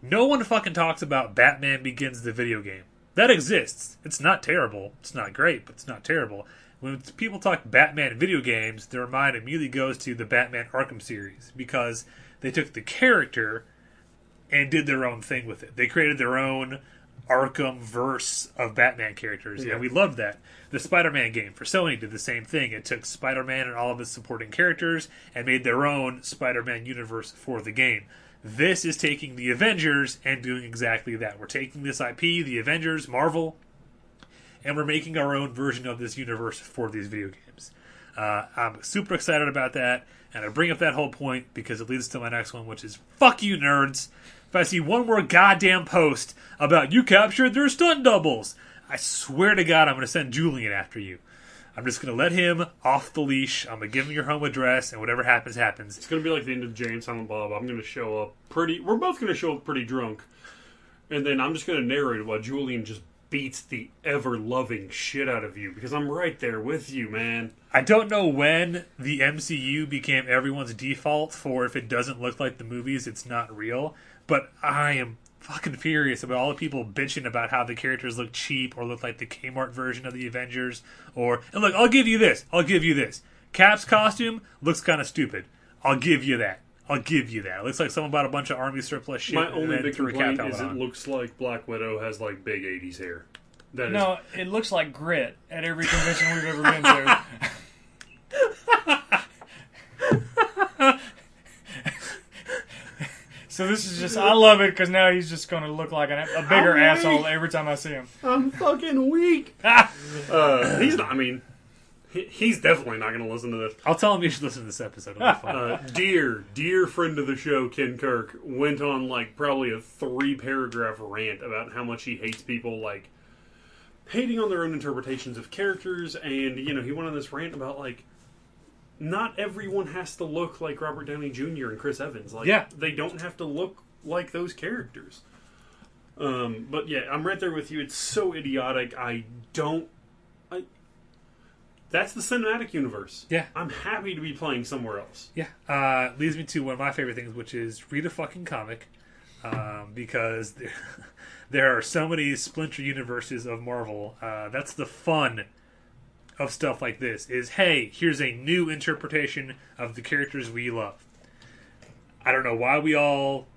no one fucking talks about Batman Begins the video game. That exists. It's not terrible. It's not great, but it's not terrible. When people talk Batman video games, their mind immediately goes to the Batman Arkham series because they took the character and did their own thing with it. They created their own Arkham verse of Batman characters, Yeah. and we loved that. The Spider-Man game for Sony did the same thing. It took Spider-Man and all of his supporting characters and made their own Spider-Man universe for the game. This is taking the Avengers and doing exactly that. We're taking this IP, the Avengers, Marvel, and we're making our own version of this universe for these video games. Uh, I'm super excited about that, and I bring up that whole point because it leads to my next one, which is fuck you, nerds. If I see one more goddamn post about you captured their stunt doubles, I swear to God I'm going to send Julian after you. I'm just going to let him off the leash. I'm going to give him your home address, and whatever happens, happens. It's gonna be like the end of and Silent Bob. I'm gonna show up pretty. We're both gonna show up pretty drunk, and then I'm just gonna narrate while Julian just beats the ever loving shit out of you because I'm right there with you, man. I don't know when the MCU became everyone's default for if it doesn't look like the movies, it's not real. But I am fucking furious about all the people bitching about how the characters look cheap or look like the Kmart version of the Avengers. Or and look, I'll give you this. I'll give you this. Cap's costume looks kind of stupid. I'll give you that. I'll give you that. It looks like someone bought a bunch of army surplus shit. My and only then big threw complaint is it looks like Black Widow has like big '80s hair. That is No, it looks like grit at every convention we've ever been to. <laughs> so this is just, I love it because now he's just going to look like an, a bigger I'm asshole weak. every time I see him. I'm fucking weak. <laughs> Uh, he's not. I mean, he, he's definitely not going to listen to this. I'll tell him you should listen to this episode. It'll be fun. Uh, dear, dear friend of the show, Ken Kirk, went on like probably a three paragraph rant about how much he hates people like hating on their own interpretations of characters, and you know he went on this rant about like not everyone has to look like Robert Downey Jr. and Chris Evans. Like, Yeah. they don't have to look like those characters. Um, but yeah, I'm right there with you. It's so idiotic. I don't. I. That's the cinematic universe. Yeah. I'm happy to be playing somewhere else. Yeah, uh, leads me to one of my favorite things, which is read a fucking comic, um, because there, <laughs> there are so many splinter universes of Marvel. Uh, that's the fun of stuff like this. Is hey, here's a new interpretation of the characters we love. I don't know why we all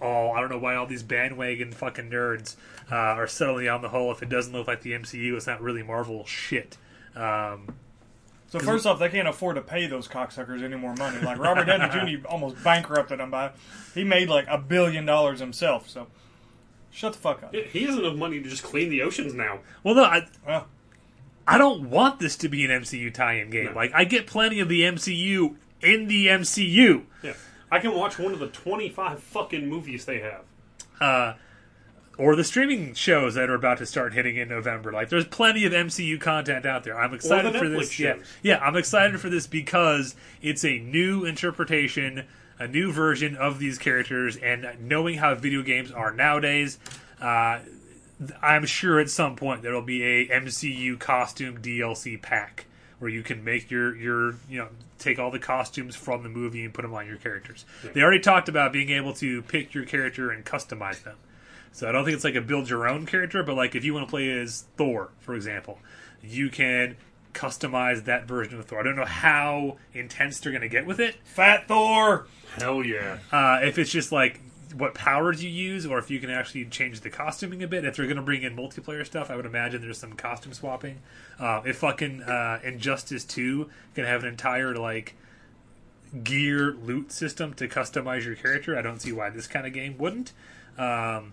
all I don't know why all these bandwagon fucking nerds uh, are suddenly on the whole. If it doesn't look like the MCU, it's not really Marvel shit. Um, So first off, they can't afford to pay those cocksuckers any more money. Like Robert Downey <laughs> Jr. almost bankrupted them by, he made like a billion dollars himself. So shut the fuck up. He has enough money to just clean the oceans now. well, no, I, Well, I don't want this to be an MCU tie-in game. No. Like I get plenty of the MCU in the MCU. Yeah, I can watch one of the twenty-five fucking movies they have. Uh, or the streaming shows that are about to start hitting in November. Like there's plenty of MCU content out there. I'm excited the for this. Yeah. shows. Yeah, I'm excited for this because it's a new interpretation, a new version of these characters and knowing how video games are nowadays, uh, I'm sure at some point there'll be a MCU costume DLC pack where you can make your your you know take all the costumes from the movie and put them on your characters. They already talked about being able to pick your character and customize them. So I don't think it's like a build your own character, but like if you want to play as Thor, for example, you can customize that version of Thor. I don't know how intense they're going to get with it. Fat Thor. Hell yeah. Uh, if it's just like what powers you use, or if you can actually change the costuming a bit. If they're going to bring in multiplayer stuff, I would imagine there's some costume swapping. Uh, if fucking uh, Injustice Two can have an entire like gear loot system to customize your character, I don't see why this kind of game wouldn't. Um,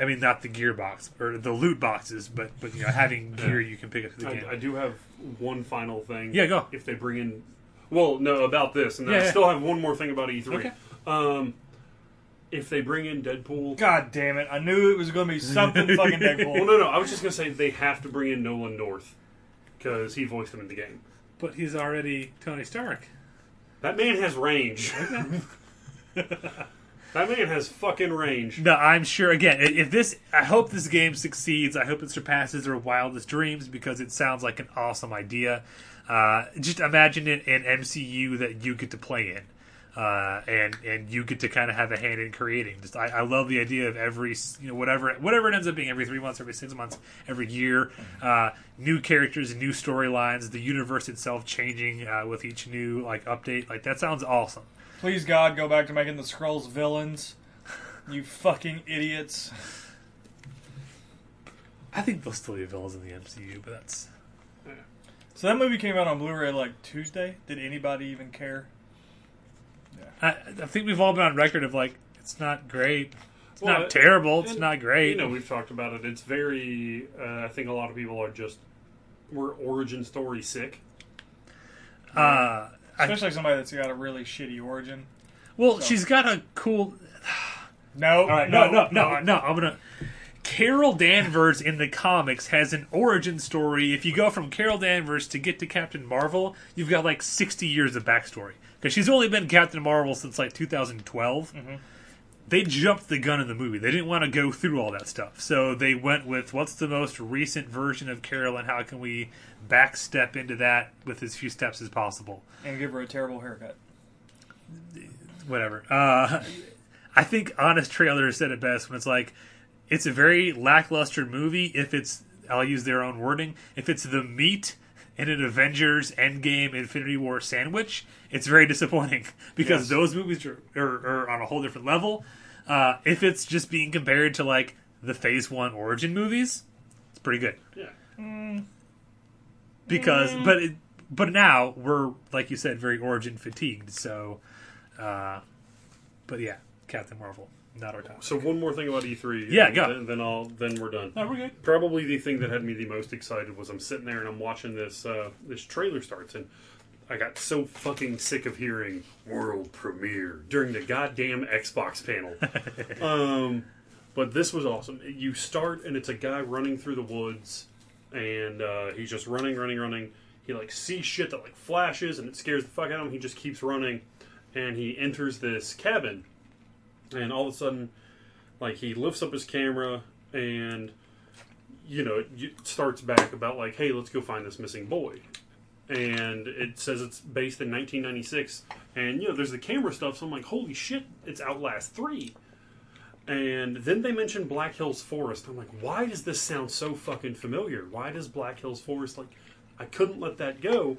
I mean, not the gear box or the loot boxes, but but you know, having gear you can pick up the game. I, I do have one final thing. Yeah, go. If they bring in, well, no, about this, and then Yeah, I yeah. still have one more thing about E3. Okay. Um, if they bring in Deadpool, God damn it! I knew it was going to be something <laughs> fucking Deadpool. well, Deadpool. no, no, I was just gonna say they have to bring in Nolan North because he voiced him in the game. but he's already Tony Stark. That man has range. <laughs> <laughs> that man has fucking range. No, I'm sure. Again, if this, I hope this game succeeds. I hope it surpasses their wildest dreams because it sounds like an awesome idea. Uh, just imagine it an MCU that you get to play in, uh, and and you get to kind of have a hand in creating. Just I, I love the idea of every you know whatever whatever it ends up being every three months, every six months, every year, uh, new characters, new storylines, the universe itself changing uh, with each new like update. Like that sounds awesome. Please God, go back to making the Skrulls villains. You fucking idiots. I think they'll still be villains in the MCU, but that's So that movie came out on Blu-ray like Tuesday. Did anybody even care? I, I think we've all been on record of like it's not great. It's Well, not terrible. It's and, not great. You know, we've talked about it. It's very. Uh, I think a lot of people are just we're origin story sick. uh, I, Especially somebody that's got a really shitty origin. well, she's got a cool. <sighs> No, All right, no, no, no, no. I'm gonna. Carol Danvers in the comics has an origin story. If you go from Carol Danvers to get to Captain Marvel, you've got like 60 years of backstory because she's only been Captain Marvel since like 2012. They jumped the gun in the movie. They didn't want to go through all that stuff, so they went with what's the most recent version of Carol and how can we backstep into that with as few steps as possible. and give her a terrible haircut. whatever. Uh, <laughs> I think Honest Trailer said it best when it's like, it's a very lackluster movie if it's, I'll use their own wording, if it's the meat in an Avengers Endgame Infinity War sandwich, it's very disappointing <laughs> because Yes. those movies are, are, are on a whole different level. Uh, if it's just being compared to like the Phase 1 origin movies, it's pretty good. Yeah. Because, but it, but now we're like you said, very origin fatigued. So, uh, but yeah, Captain Marvel, not our topic. So one more thing about E3. Yeah, and go. Then, then I'll then we're done. No, we're good. Probably the thing that had me the most excited was I'm sitting there and I'm watching this uh, this trailer starts and I got so fucking sick of hearing world premiere during the goddamn Xbox panel. <laughs> um, but this was awesome. You start and it's a guy running through the woods and uh, he's just running, running, running. He like sees shit that like flashes and it scares the fuck out of him. He just keeps running and he enters this cabin and all of a sudden like he lifts up his camera and you know it starts back about like hey let's go find this missing boy. And it says it's based in 1996 and you know there's the camera stuff so i'm like holy shit it's outlast 3 and then they mention black hills forest. I'm like why does this sound so fucking familiar? Why does black hills forest like i couldn't let that go?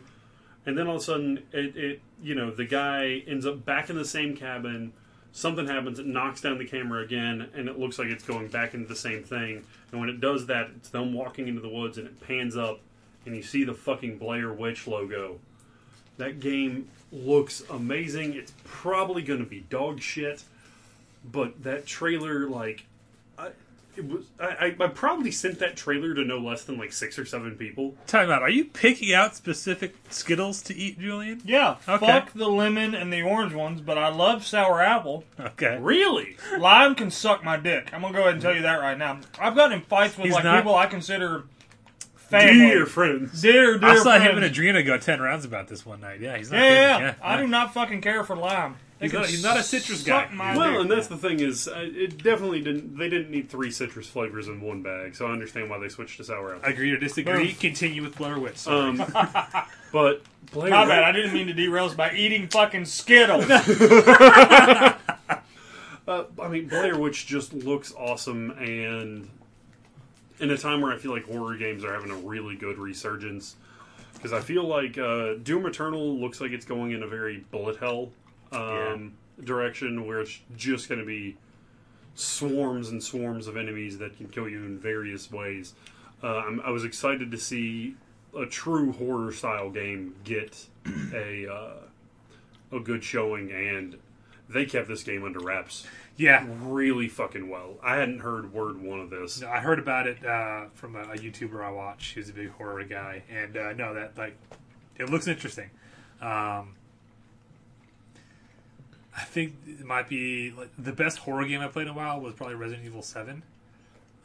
And then all of a sudden it, it you know the guy ends up back in the same cabin something happens it knocks down the camera again and it looks like it's going back into the same thing. And when it does that it's them walking into the woods and it pans up and you see the fucking blair witch logo. That game looks amazing. It's probably going to be dog shit but that trailer like was I, I, I probably sent that trailer to no less than like six or seven people Time out. Are you picking out specific Skittles to eat, Julian? Yeah, Okay. fuck the lemon and the orange ones, but I love sour apple. Okay. really Lime can suck my dick. I'm gonna go ahead and tell you that right now. I've gotten in fights with He's like not- people I consider family. dear friends dear, dear I saw him and Adrena go ten rounds about this one night. Yeah, he's not. Yeah, yeah, kidding. yeah. I do not fucking care for lime. They He's not- he's not a citrus guy. suck my Well, dick. and that's the thing is, uh, it definitely didn't. They didn't need three citrus flavors in one bag, so I understand why they switched to sour apple. I agree or disagree? Boom. Continue with Blair Witch. Sorry. Um, <laughs> But Blair My bad. I didn't mean to derail us by eating fucking Skittles. <laughs> Uh, I mean, Blair Witch just looks awesome, and in a time where I feel like horror games are having a really good resurgence, because I feel like uh, Doom Eternal looks like it's going in a very bullet hell um, direction, where it's just going to be swarms and swarms of enemies that can kill you in various ways. Uh, I'm, I was excited to see a true horror style game get <clears throat> a uh, a good showing, and they kept this game under wraps Yeah. really fucking well. I hadn't heard word one of this. No, I heard about it uh, from a, a YouTuber I watch. He's a big horror guy, and uh, no, that like it looks interesting. Um, I think it might be like the best horror game I played in a while was probably Resident Evil Seven,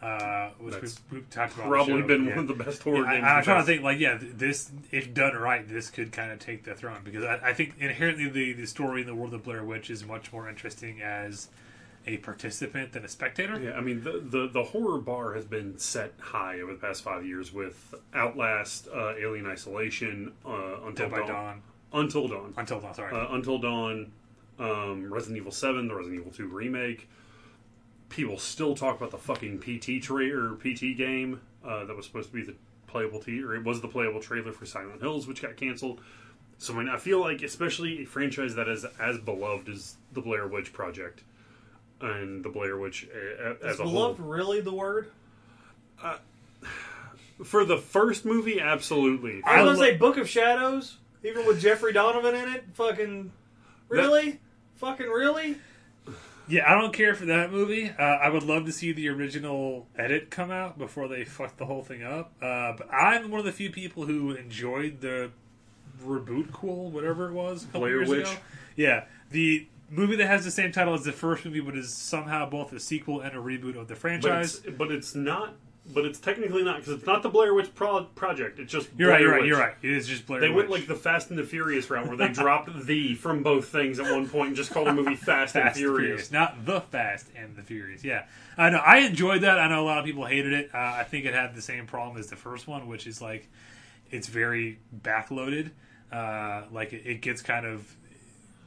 uh, which we, That's we talked about. Probably been Yeah. one of the best horror Yeah, games. I, the trying to think, like, yeah, this if done right, this could kind of take the throne because I, I think inherently the the story in the world of Blair Witch is much more interesting as a participant than a spectator. Yeah, I mean the, the the horror bar has been set high over the past five years with Outlast, uh, Alien Isolation, uh, Until Dead Dawn, Dawn, Until Dawn, until dawn. Sorry, uh, Until Dawn, um, Resident Evil Seven, the Resident Evil Two remake. People still talk about the fucking PT trailer, PT game uh, that was supposed to be the playable t or it was the playable trailer for Silent Hills, which got canceled. So I mean, I feel like, especially a franchise that is as beloved as the Blair Witch Project and the Blair Witch uh, as Is a beloved whole. really the word? Uh, For the first movie, absolutely. I was gonna say Book of Shadows, even with Jeffrey Donovan in it. Fucking really, fucking really. yeah, I don't care for that movie. Uh, I would love to see the original edit come out before they fuck the whole thing up. Uh, but I'm one of the few people who enjoyed the reboot, cool, whatever it was, a couple Blair years Witch? ago. Yeah, the movie that has the same title as the first movie, but is somehow both a sequel and a reboot of the but franchise. it's, but it's not. But it's technically not because it's not the Blair Witch pro- project. It's just You're right. Blair You're right. Witch. You're right. It is just Blair. Witch. They went like the Fast and the Furious route, where they dropped <laughs> the from both things at one point and just called the movie <laughs> Fast, and Fast Furious. not the Fast and the Furious. Yeah, I know. I enjoyed that. I know a lot of people hated it. Uh, I think it had the same problem as the first one, which is like it's very backloaded. Uh, like it, it gets kind of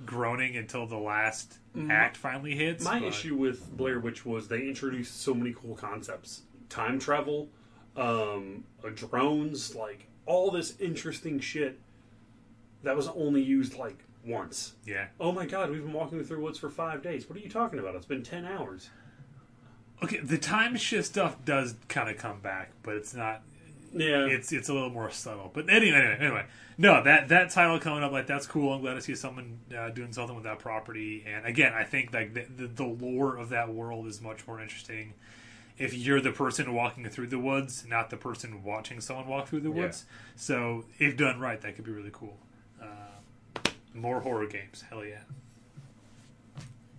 groaning until the last act finally hits. My but- issue with Blair Witch was they introduced so many cool concepts: time travel, um, uh, drones, like all this interesting shit that was only used like once. yeah. Oh my god, we've been walking through woods for five days. What are you talking about? It's been ten hours. Okay, the time shift stuff does kind of come back, but it's not. Yeah, It's it's a little more subtle. But anyway, anyway, anyway, no that that title coming up like that's cool. I'm glad to see someone uh, doing something with that property. And again, I think like the, the the lore of that world is much more interesting if you're the person walking through the woods, not the person watching someone walk through the Yeah. woods. So if done right, that could be really cool. Uh, more horror games, hell yeah.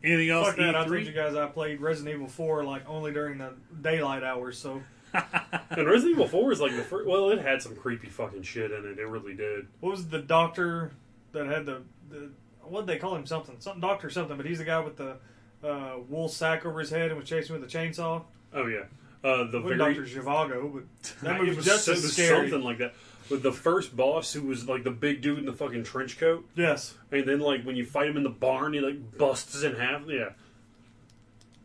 Anything else? Fuck that! I told you guys I played Resident Evil 4 like only during the daylight hours. So <laughs> and Resident Evil Four is like the first. Well, it had some creepy fucking shit in it. It really did. what was the doctor that had the the what did they call him something something doctor something? But he's the guy with the uh, wool sack over his head and was chasing with a chainsaw. Oh yeah, uh, the very Doctor Zhivago, but <laughs> that movie was just as scary. something like that. With the first boss, who was like the big dude in the fucking trench coat, Yes, and then like when you fight him in the barn, he like busts in half. Yeah.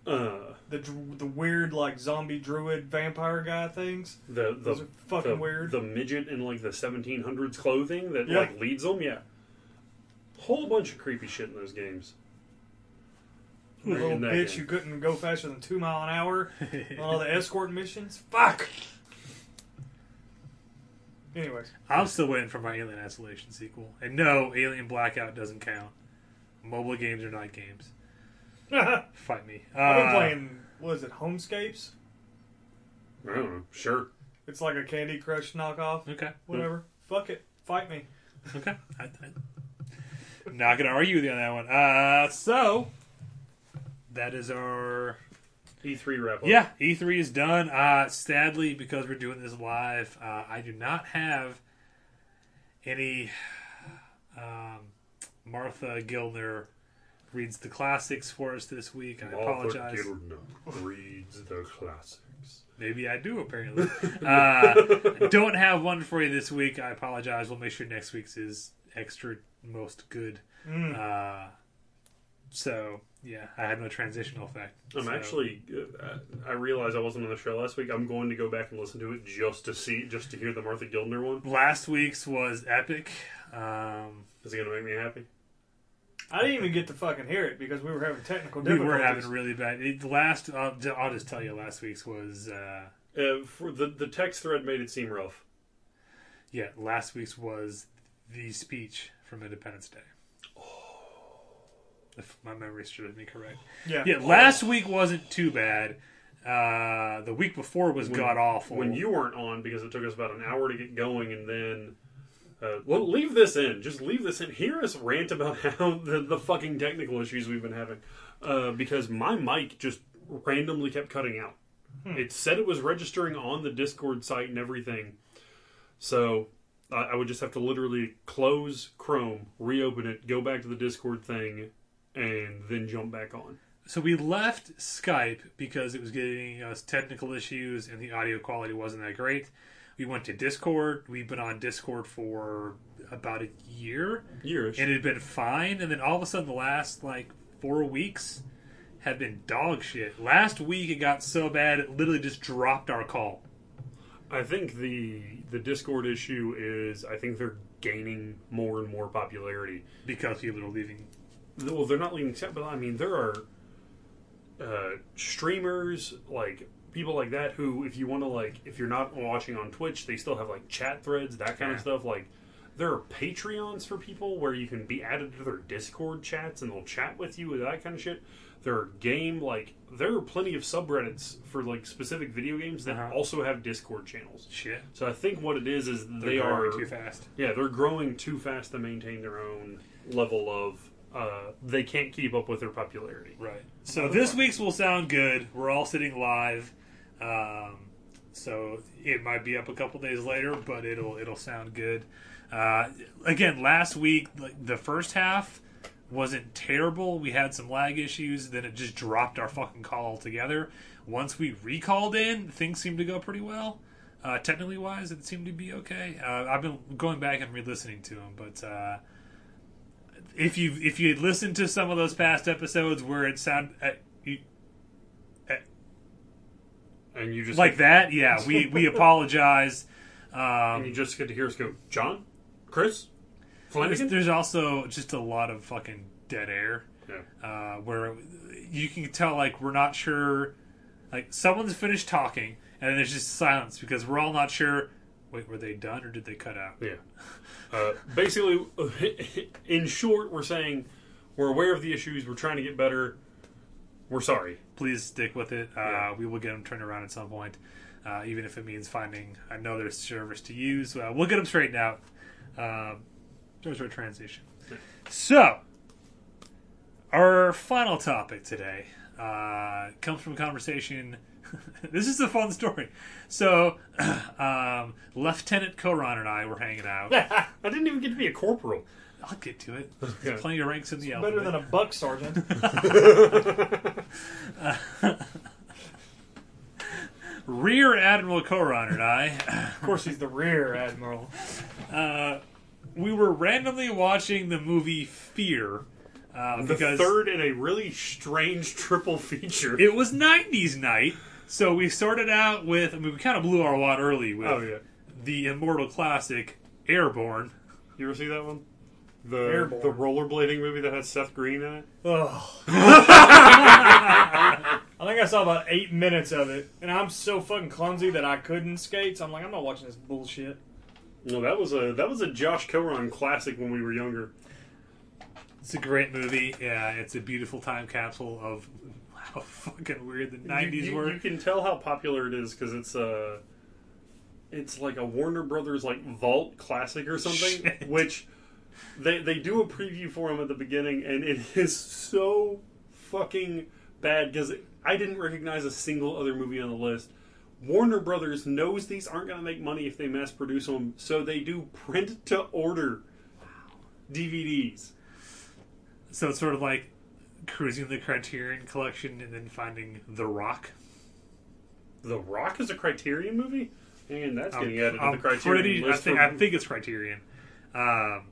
Uh, the the weird like zombie druid vampire guy things. the the Those are fucking the, weird. The midget in like the 1700s clothing that Yeah. like leads them. Yeah. Whole bunch of creepy shit in those games. You little bitch game. who couldn't go faster than two mile an hour <laughs> on all the escort missions. Fuck. Anyways, I'm still waiting for my Alien Isolation sequel. And no, Alien Blackout doesn't count. Mobile games are not games. <laughs> Fight me. Uh, I've been Uh, playing. What is it? Homescapes. I don't know. Sure. It's like a Candy Crush knockoff. Okay. Whatever. Fuck it. Fight me. Okay. I, I, not going to argue with you on that one. Uh, so, that is our. E3 wrap up. Yeah, E3 is done. Uh, sadly, because we're doing this live, uh, I do not have any um, Martha Gilner reads the classics for us this week. I apologize. Martha Gilner reads the classics. Maybe I do, apparently. <laughs> uh, don't have one for you this week. I apologize. We'll make sure next week's is extra most good. Mm. Uh, so, yeah, I had no transitional effect. I'm So- actually. Uh, I realized I wasn't on the show last week. I'm going to go back and listen to it just to see, just to hear the Martha Gildner one. Last week's was epic. Um, Is it going to make me happy? I didn't even get to fucking hear it because we were having technical we difficulties. were having really bad. It, the last, I'll, I'll just tell you, last week's was, uh, Uh, for the the text thread made it seem rough. yeah, last week's was the speech from Independence Day. If my memory serves me correct. yeah. Yeah, last week wasn't too bad. Uh, the week before was When- god awful. When you weren't on because it took us about an hour to get going, and then. Uh, well, leave this in. Just leave this in. Hear us rant about <laughs> how the, the fucking technical issues we've been having. Uh, because my mic just randomly kept cutting out. It said it was registering on the Discord site and everything. So I, I would just have to literally close Chrome, reopen it, go back to the Discord thing, and then jump back on. so we left Skype because it was getting us technical issues and the audio quality wasn't that great. We went to Discord. We've been on Discord for about a year, Years. and it had been fine. And then all of a sudden, the last like four weeks have been dog shit. Last week, it got so bad it literally just dropped our call. I think the the Discord issue is I think they're gaining more and more popularity. because people are leaving. Well, they're not leaving chat, but I mean there are uh, streamers like people like that who, if you want to like, if you're not watching on Twitch, they still have like chat threads, that kind Yeah. of stuff. Like there are Patreons for people where you can be added to their Discord chats and they'll chat with you with that kind of shit. There are game like there are plenty of subreddits for like specific video games that Uh-huh. also have Discord channels. Shit, So I think what it is is they're they are too fast. yeah they're growing too fast to maintain their own level of uh, they can't keep up with their popularity. Right. So this week's will sound good. We're all sitting live. Um, so it might be up a couple days later, but it'll it'll sound good. Uh, again, last week the first half wasn't terrible. We had some lag issues. Then it just dropped our fucking call altogether. Once we recalled in, things seemed to go pretty well. Uh, technically wise, it seemed to be okay. Uh, I've been going back and re-listening to them, but uh, if you if you had listened to some of those past episodes where it sound uh, you, And you just like that, yeah, <laughs> we we apologize. and you Um, just get to hear us go, John, Chris, there's, Flanagan. there's also just a lot of fucking dead air Yeah. uh, where you can tell like we're not sure. Like someone's finished talking, and there's just silence because we're all not sure. Wait, were they done or did they cut out? Yeah. Uh, basically, <laughs> in short, we're saying we're aware of the issues. We're trying to get better. We're sorry. please stick with it. Uh, Yeah. We will get them turned around at some point, uh, even if it means finding another service to use. Uh, we'll get them straightened out. Um, there's our transition. So, our final topic today uh, comes from a conversation. <laughs> this is a fun story. So, <clears throat> um, Lieutenant Koron and I were hanging out. <laughs> I didn't even get to be a corporal. I'll get to it. There's plenty of ranks in the army Better alphabet. than a buck sergeant. <laughs> Rear Admiral Koron and I. of course, he's the rear admiral. uh, we were randomly watching the movie Fear uh, The because third in a really strange triple feature. it was '90s night. So we started out with. I mean, we kind of blew our wad early with oh yeah. the immortal classic Airborne. You ever see that one? The Airborne. the rollerblading movie that has Seth Green in it. Ugh. <laughs> I think I saw about eight minutes of it, and I'm so fucking clumsy that I couldn't skate. So I'm like, I'm not watching this bullshit. No, that was a that was a Josh Coron classic when we were younger. It's a great movie. Yeah, it's a beautiful time capsule of how fucking weird the '90s you, you, were. You can tell how popular it is because it's a it's like a Warner Brothers like Vault classic or something, <laughs> Shit. which they they do a preview for him at the beginning, and it <laughs> is so fucking bad because I didn't recognize a single other movie on the list. Warner Brothers knows these aren't going to make money if they mass produce them, so they do print to order DVDs. So it's sort of like cruising the Criterion Collection and then finding The Rock. The Rock is a Criterion movie, and that's getting added to the Criterion pretty- list. I think, I think it's Criterion. Um,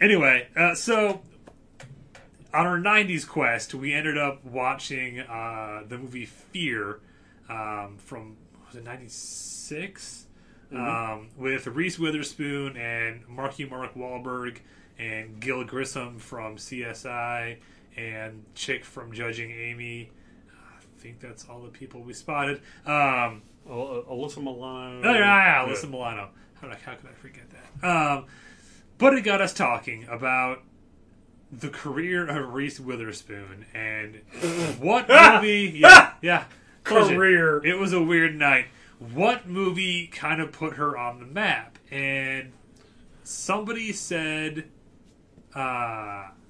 anyway, uh, so on our '90s quest, we ended up watching uh, the movie Fear um, from was it '96 um, with Reese Witherspoon and Marky Mark Wahlberg and Gil Grissom from CSI and chick from Judging Amy. I think that's all the people we spotted. Um, Al- Alyssa Milano. Oh yeah, yeah, Alyssa Milano. How, did I- how could I forget that? Um, but it got us talking about the career of Reese Witherspoon and <laughs> what movie. Yeah, <laughs> yeah. Career. It was a weird night. What movie kind of put her on the map? And somebody said, uh, "Oh fuck,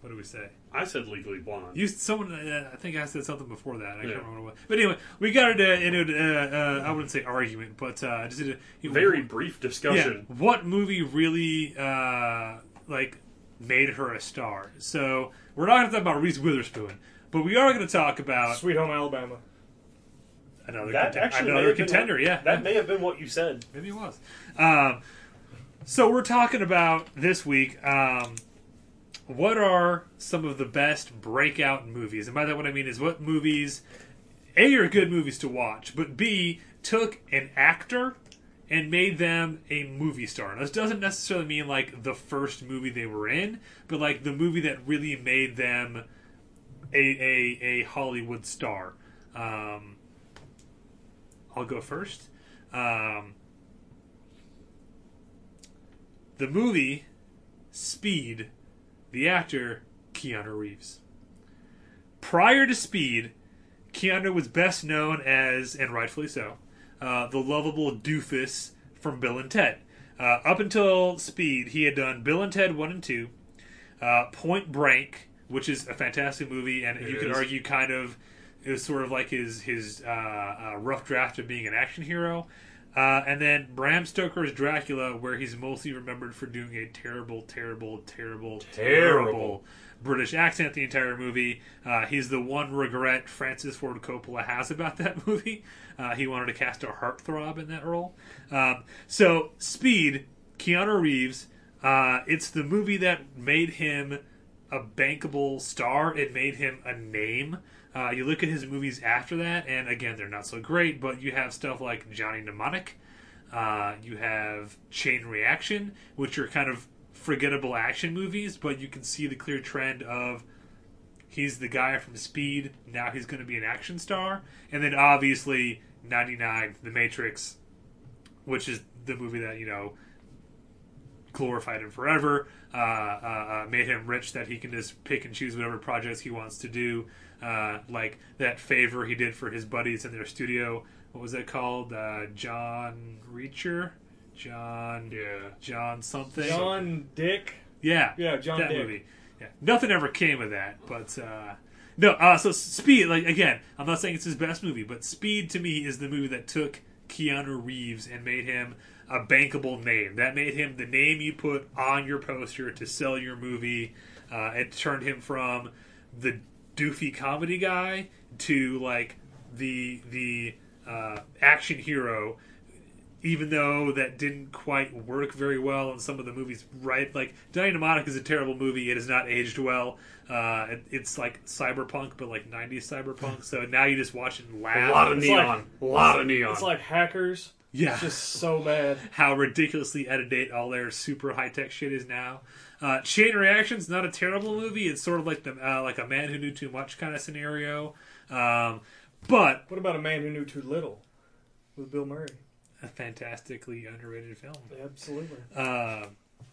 what do we say?" I said Legally Blonde. You someone uh, I think I said something before that. I Yeah. can't remember what. But anyway, we got into, into uh, uh, I wouldn't say argument, but uh, just a you know, Very brief yeah, discussion. what movie really uh, like made her a star? So we're not going to talk about Reese Witherspoon, but we are going to talk about Sweet Home Alabama. another That conten- actually another contender. what- yeah, that may have been what you said. Maybe it was. Um, so we're talking about this week. Um, what are some of the best breakout movies? And by that, what I mean is what movies a are good movies to watch, but b took an actor and made them a movie star. Now, this doesn't necessarily mean like the first movie they were in, but like the movie that really made them a a, a Hollywood star. Um, I'll go first. Um, the movie Speed, the actor Keanu Reeves. Prior to Speed, Keanu was best known as, and rightfully so, uh, the lovable doofus from Bill and Ted. Uh, up until Speed, he had done Bill and Ted 1 and 2, uh, Point Blank, which is a fantastic movie, and you could argue kind of it was sort of like his his uh, uh, rough draft of being an action hero. Uh, and then Bram Stoker's Dracula, where he's mostly remembered for doing a terrible, terrible, terrible, terrible, Terrible. British accent the entire movie. Uh, he's the one regret Francis Ford Coppola has about that <laughs> movie. Uh, he wanted to cast a heartthrob in that role. Um, so, Speed, Keanu Reeves, uh, it's the movie that made him a bankable star. It made him a name. Uh, you look at his movies after that, and again, they're not so great, but you have stuff like Johnny Mnemonic. Uh, you have Chain Reaction, which are kind of forgettable action movies, but you can see the clear trend of he's the guy from Speed. Now he's going to be an action star, and then obviously '99, The Matrix, which is the movie that you know glorified him forever, uh, uh, uh, made him rich that he can just pick and choose whatever projects he wants to do. Uh, like that favor he did for his buddies in their studio. What was that called? Uh, John Reacher, John, Yeah. John something. John Dick. Yeah, Yeah, John that Dick. movie. Yeah, nothing ever came of that, but uh, no. Uh, so Speed, like again, I'm not saying it's his best movie, but Speed to me is the movie that took Keanu Reeves and made him a bankable name. That made him the name you put on your poster to sell your movie. Uh, it turned him from the doofy comedy guy to like the the uh, action hero even though that didn't quite work very well in some of the movies, right? Like Johnny Mnemonic is a terrible movie. It has not aged well. Uh, it, it's like cyberpunk, but like '90s cyberpunk. So now you just watch it and laugh. A lot of It's neon. like- a lot of neon. It's like hackers. yeah, It's just so bad. <laughs> how ridiculously edited all their super high tech shit is now. Uh, Chain Reaction's not a terrible movie. It's sort of like the uh, like a man who knew too much kind of scenario. Um, but What about a man who knew too little with Bill Murray? a fantastically underrated film. Absolutely. Uh,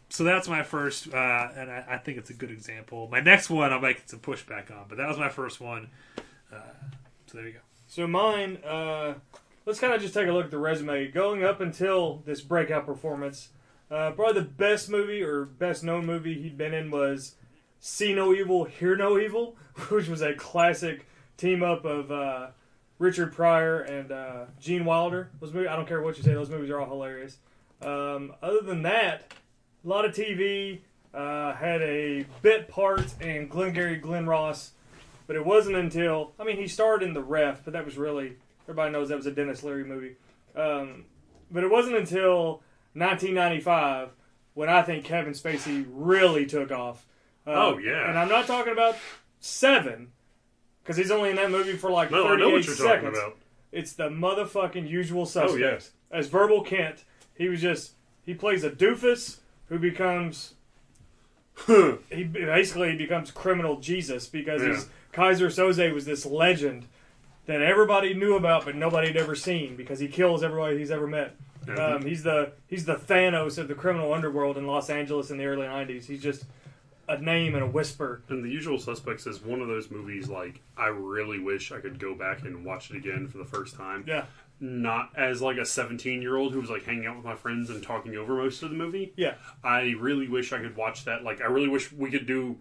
so that's my first, uh, and I, I think it's a good example. My next one, I'll make some pushback on, but that was my first one. Uh, so there you go. So mine, uh, let's kind of just take a look at the resume. Going up until this breakout performance, uh, probably the best movie or best known movie he'd been in was See No Evil, Hear No Evil, <laughs> which was a classic team up of uh, Richard Pryor and uh, Gene Wilder. Those movies, I don't care what you say; those movies are all hilarious. Um, other than that, a lot of TV. Uh, had a bit part in Glengarry Glen Ross But it wasn't until I mean he starred in The Ref, but that was really everybody knows that was a Denis Leary movie. Um, but it wasn't until 1995 when I think Kevin Spacey really took off. Uh, Oh, yeah. and I'm not talking about Seven because he's only in that movie for like No, I 38 know what you're seconds. talking about. It's the motherfucking usual suspects. Oh, yes. As Verbal Kint, he was just he plays a doofus who becomes <laughs> he basically becomes criminal Jesus because Yeah. Keyser Söze was this legend that everybody knew about but nobody had ever seen because he kills everybody he's ever met. Um, he's the he's the Thanos of the criminal underworld in Los Angeles in the early '90s. He's just a name and a whisper. And The Usual Suspects is one of those movies like I really wish I could go back and watch it again for the first time. Yeah. Not as like a 17 year old who was like hanging out with my friends and talking over most of the movie. Yeah. I really wish I could watch that. Like I really wish we could do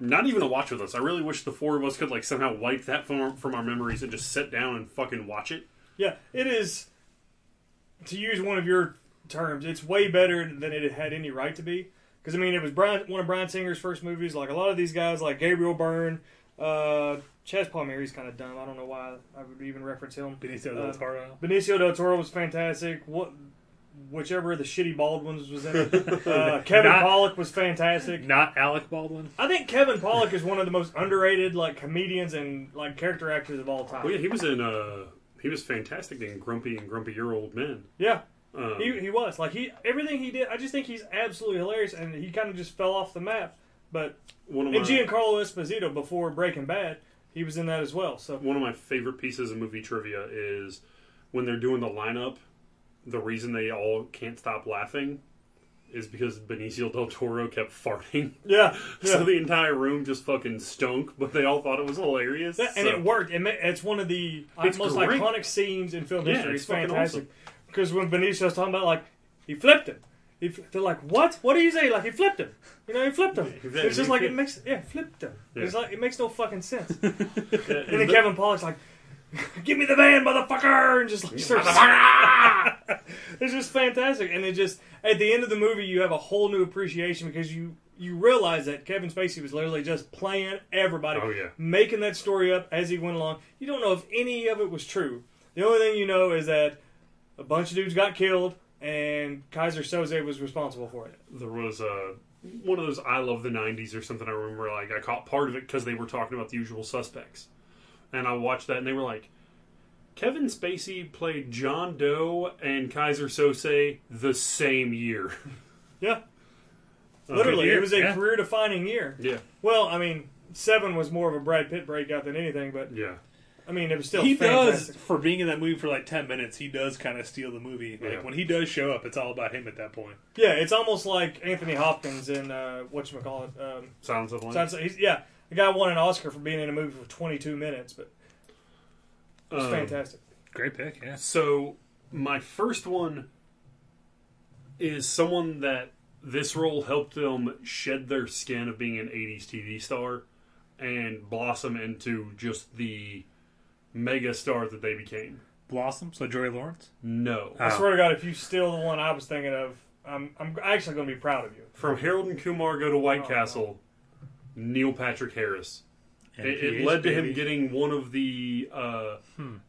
not even a watch with us. I really wish the four of us could like somehow wipe that from our, from our memories and just sit down and fucking watch it. Yeah, it is. To use one of your terms, it's way better than it had any right to be. Because I mean, it was Brian, one of Bryan Singer's first movies. Like a lot of these guys, like Gabriel Byrne, uh, Chazz Palminteri's kind of dumb. I don't know why I would even reference him. Benicio del Uh, Toro. Benicio del Toro was fantastic. What, whichever of the shitty Baldwins was in it. <laughs> Uh, Kevin Not- Pollak was fantastic. Not Alec Baldwin. I think Kevin Pollak is one of the most underrated like comedians and like character actors of all time. Well, yeah, he was in. uh He was fantastic in Grumpy and Grumpy Year Old Men. Yeah. Um, He, he was like he everything he did. I just think he's absolutely hilarious, and he kind of just fell off the map. But One of and my- Giancarlo Esposito before Breaking Bad, he was in that as well. So One of my favorite pieces of movie trivia is when they're doing the lineup. The reason they all can't stop laughing is because Benicio del Toro kept farting. <laughs> Yeah, <laughs> so the entire room just fucking stunk, but they all thought it was hilarious. Yeah, and so- it worked. It ma- it's one of the It's most great. iconic scenes in film Yeah, history. it's It's, fantastic because when Benicio's talking about like he flipped him. He, they're like, "What? What do you say?" Like he flipped him. You know, he flipped him. Yeah, it's just like it makes yeah, flipped him. Yeah. It's like it makes no fucking sense. Yeah, <laughs> And then Kevin Pollak's like, "Give me the van, motherfucker!" and just like starts. <laughs> it's just fantastic, and it just at the end of the movie, you have a whole new appreciation because you you realize that Kevin Spacey was literally just playing everybody, Oh, yeah. making that story up as he went along. You don't know if any of it was true. The only thing you know is that a bunch of dudes got killed, and Keyser Söze was responsible for it. there was uh, one of those I love the '90s or something. I remember like I caught part of it because they were talking about the usual suspects, and I watched that and they were like, Kevin Spacey played John Doe and Keyser Söze the same year. <laughs> Yeah, literally, year, it was a yeah. career-defining year. Yeah, Well, I mean, Seven was more of a Brad Pitt breakout than anything, but yeah. I mean, it was still he fantastic. does for being in that movie for like ten minutes. He does kind of steal the movie. Like Yeah. when he does show up, it's all about him at that point. Yeah, it's almost like Anthony Hopkins in uh, what you call it. Um, Silence of the Lambs. Sounds- he's, yeah, the guy won an Oscar for being in a movie for 22 minutes, but it was Um, fantastic. Great pick, yeah. So my first one is someone that this role helped them shed their skin of being an 80s TV star and blossom into just the mega star that they became. Blossom. So Joey Lawrence. No. I swear to God, if you steal the one I was thinking of, I'm I'm actually going to be proud of you. From Harold and Kumar Go to White Castle, Neil Patrick Harris. It, it NPH, led to him getting one of the. Uh,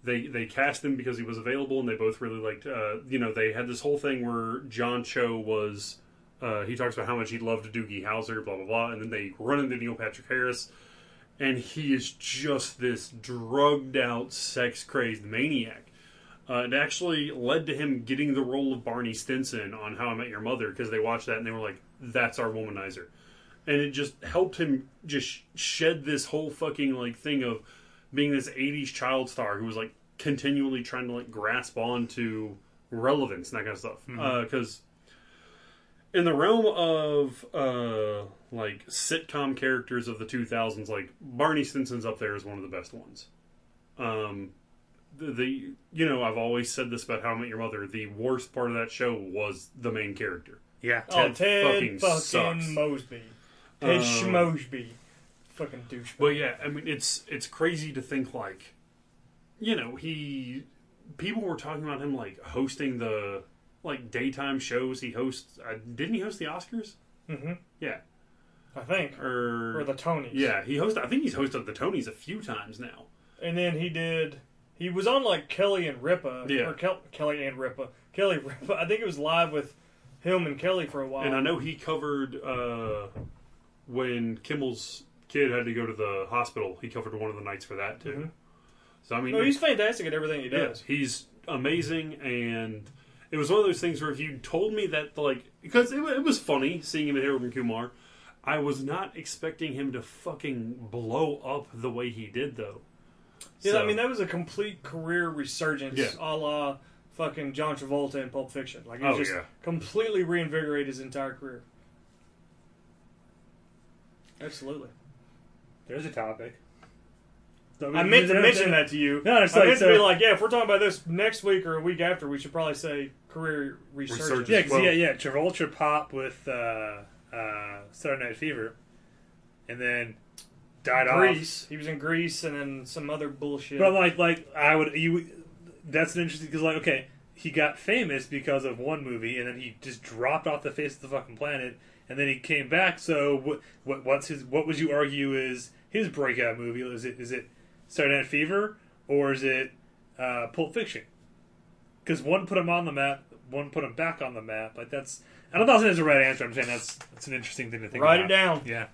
They they cast him because he was available, and they both really liked. Uh, you know, they had this whole thing where John Cho was. Uh, he talks about how much he loved Doogie Howser, blah blah blah, and then they run into Neil Patrick Harris, and he is just this drugged out, sex crazed maniac. Uh, it actually led to him getting the role of Barney Stinson on How I Met Your Mother because they watched that and they were like, "That's our womanizer," and it just helped him just shed this whole fucking like thing of being this '80s child star who was like continually trying to like grasp on to relevance and that kind of stuff. Because in the realm of uh, like sitcom characters of the 2000s, like Barney Stinson's up there as one of the best ones. Um, the, the you know I've always said this about How I Met Your Mother. The worst part of that show was the main character. Yeah. oh, Ted Ted fucking fucking. Mosby, Ted Um, Schmosby, fucking douchebag. But yeah, I mean it's it's crazy to think like, you know, he people were talking about him like hosting the like daytime shows. He hosts. Uh, didn't he host the Oscars? Mm-hmm. Yeah. I think, or, or the Tonys. yeah, he hosted. I think he's hosted the Tonys a few times now. and then he did. He was on like Kelly and Ripa, Yeah. or Kel, Kelly and Ripa, Kelly Ripa. I think it was live with him and Kelly for a while. And I know he covered uh, when Kimmel's kid had to go to the hospital. He covered one of the nights for that too. Mm-hmm. So I mean, no, he's fantastic at everything he yeah, does. he's amazing, and it was one of those things where if you told me that, like, because it, it was funny seeing him at Harold and Kumar, I was not expecting him to fucking blow up the way he did, though. Yeah, So- I mean that was a complete career resurgence, Yeah. a la fucking John Travolta in Pulp Fiction. Like he Oh, just yeah. completely reinvigorated his entire career. Absolutely. There's a topic. I meant to mention that to you. No, it's I like- meant to be like, yeah, if we're talking about this next week or a week after, we should probably say career resurgence. Resurgence. Yeah, 'cause Well- yeah, yeah. Travolta pop with uh, uh, Saturday Night Fever, and then died off. Grease. He was in Grease and then some other bullshit. But like, like I would you. That's an interesting because like, okay, he got famous because of one movie, and then he just dropped off the face of the fucking planet, and then he came back. So what? What? What's his? What would you argue is his breakout movie? Is it? Is it Saturday Night Fever or is it uh, Pulp Fiction? Because one put him on the map, one put him back on the map. Like that's. I don't know if that's the right answer. I'm saying that's that's an interesting thing to think about. Write about. it down. Yeah.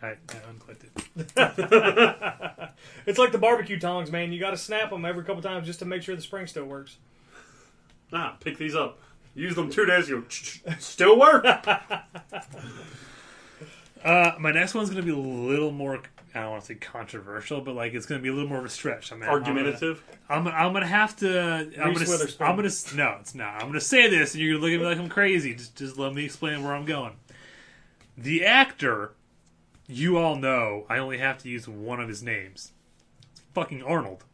I, I unclicked it. <laughs> It's like the barbecue tongs, man. You got to snap them every couple times just to make sure the spring still works. Ah, pick these up. Use them two days ago. Still work. <laughs> Uh, my next one's going to be a little more. I don't want to say controversial, but like it's going to be a little more of a stretch. I'm gonna, Argumentative. I'm gonna, I'm gonna have to. I'm gonna. I'm gonna. No, it's not. I'm gonna say this, and you're gonna look at me like I'm crazy. Just, just let me explain where I'm going. The actor, you all know. I only have to use one of his names. It's fucking Arnold.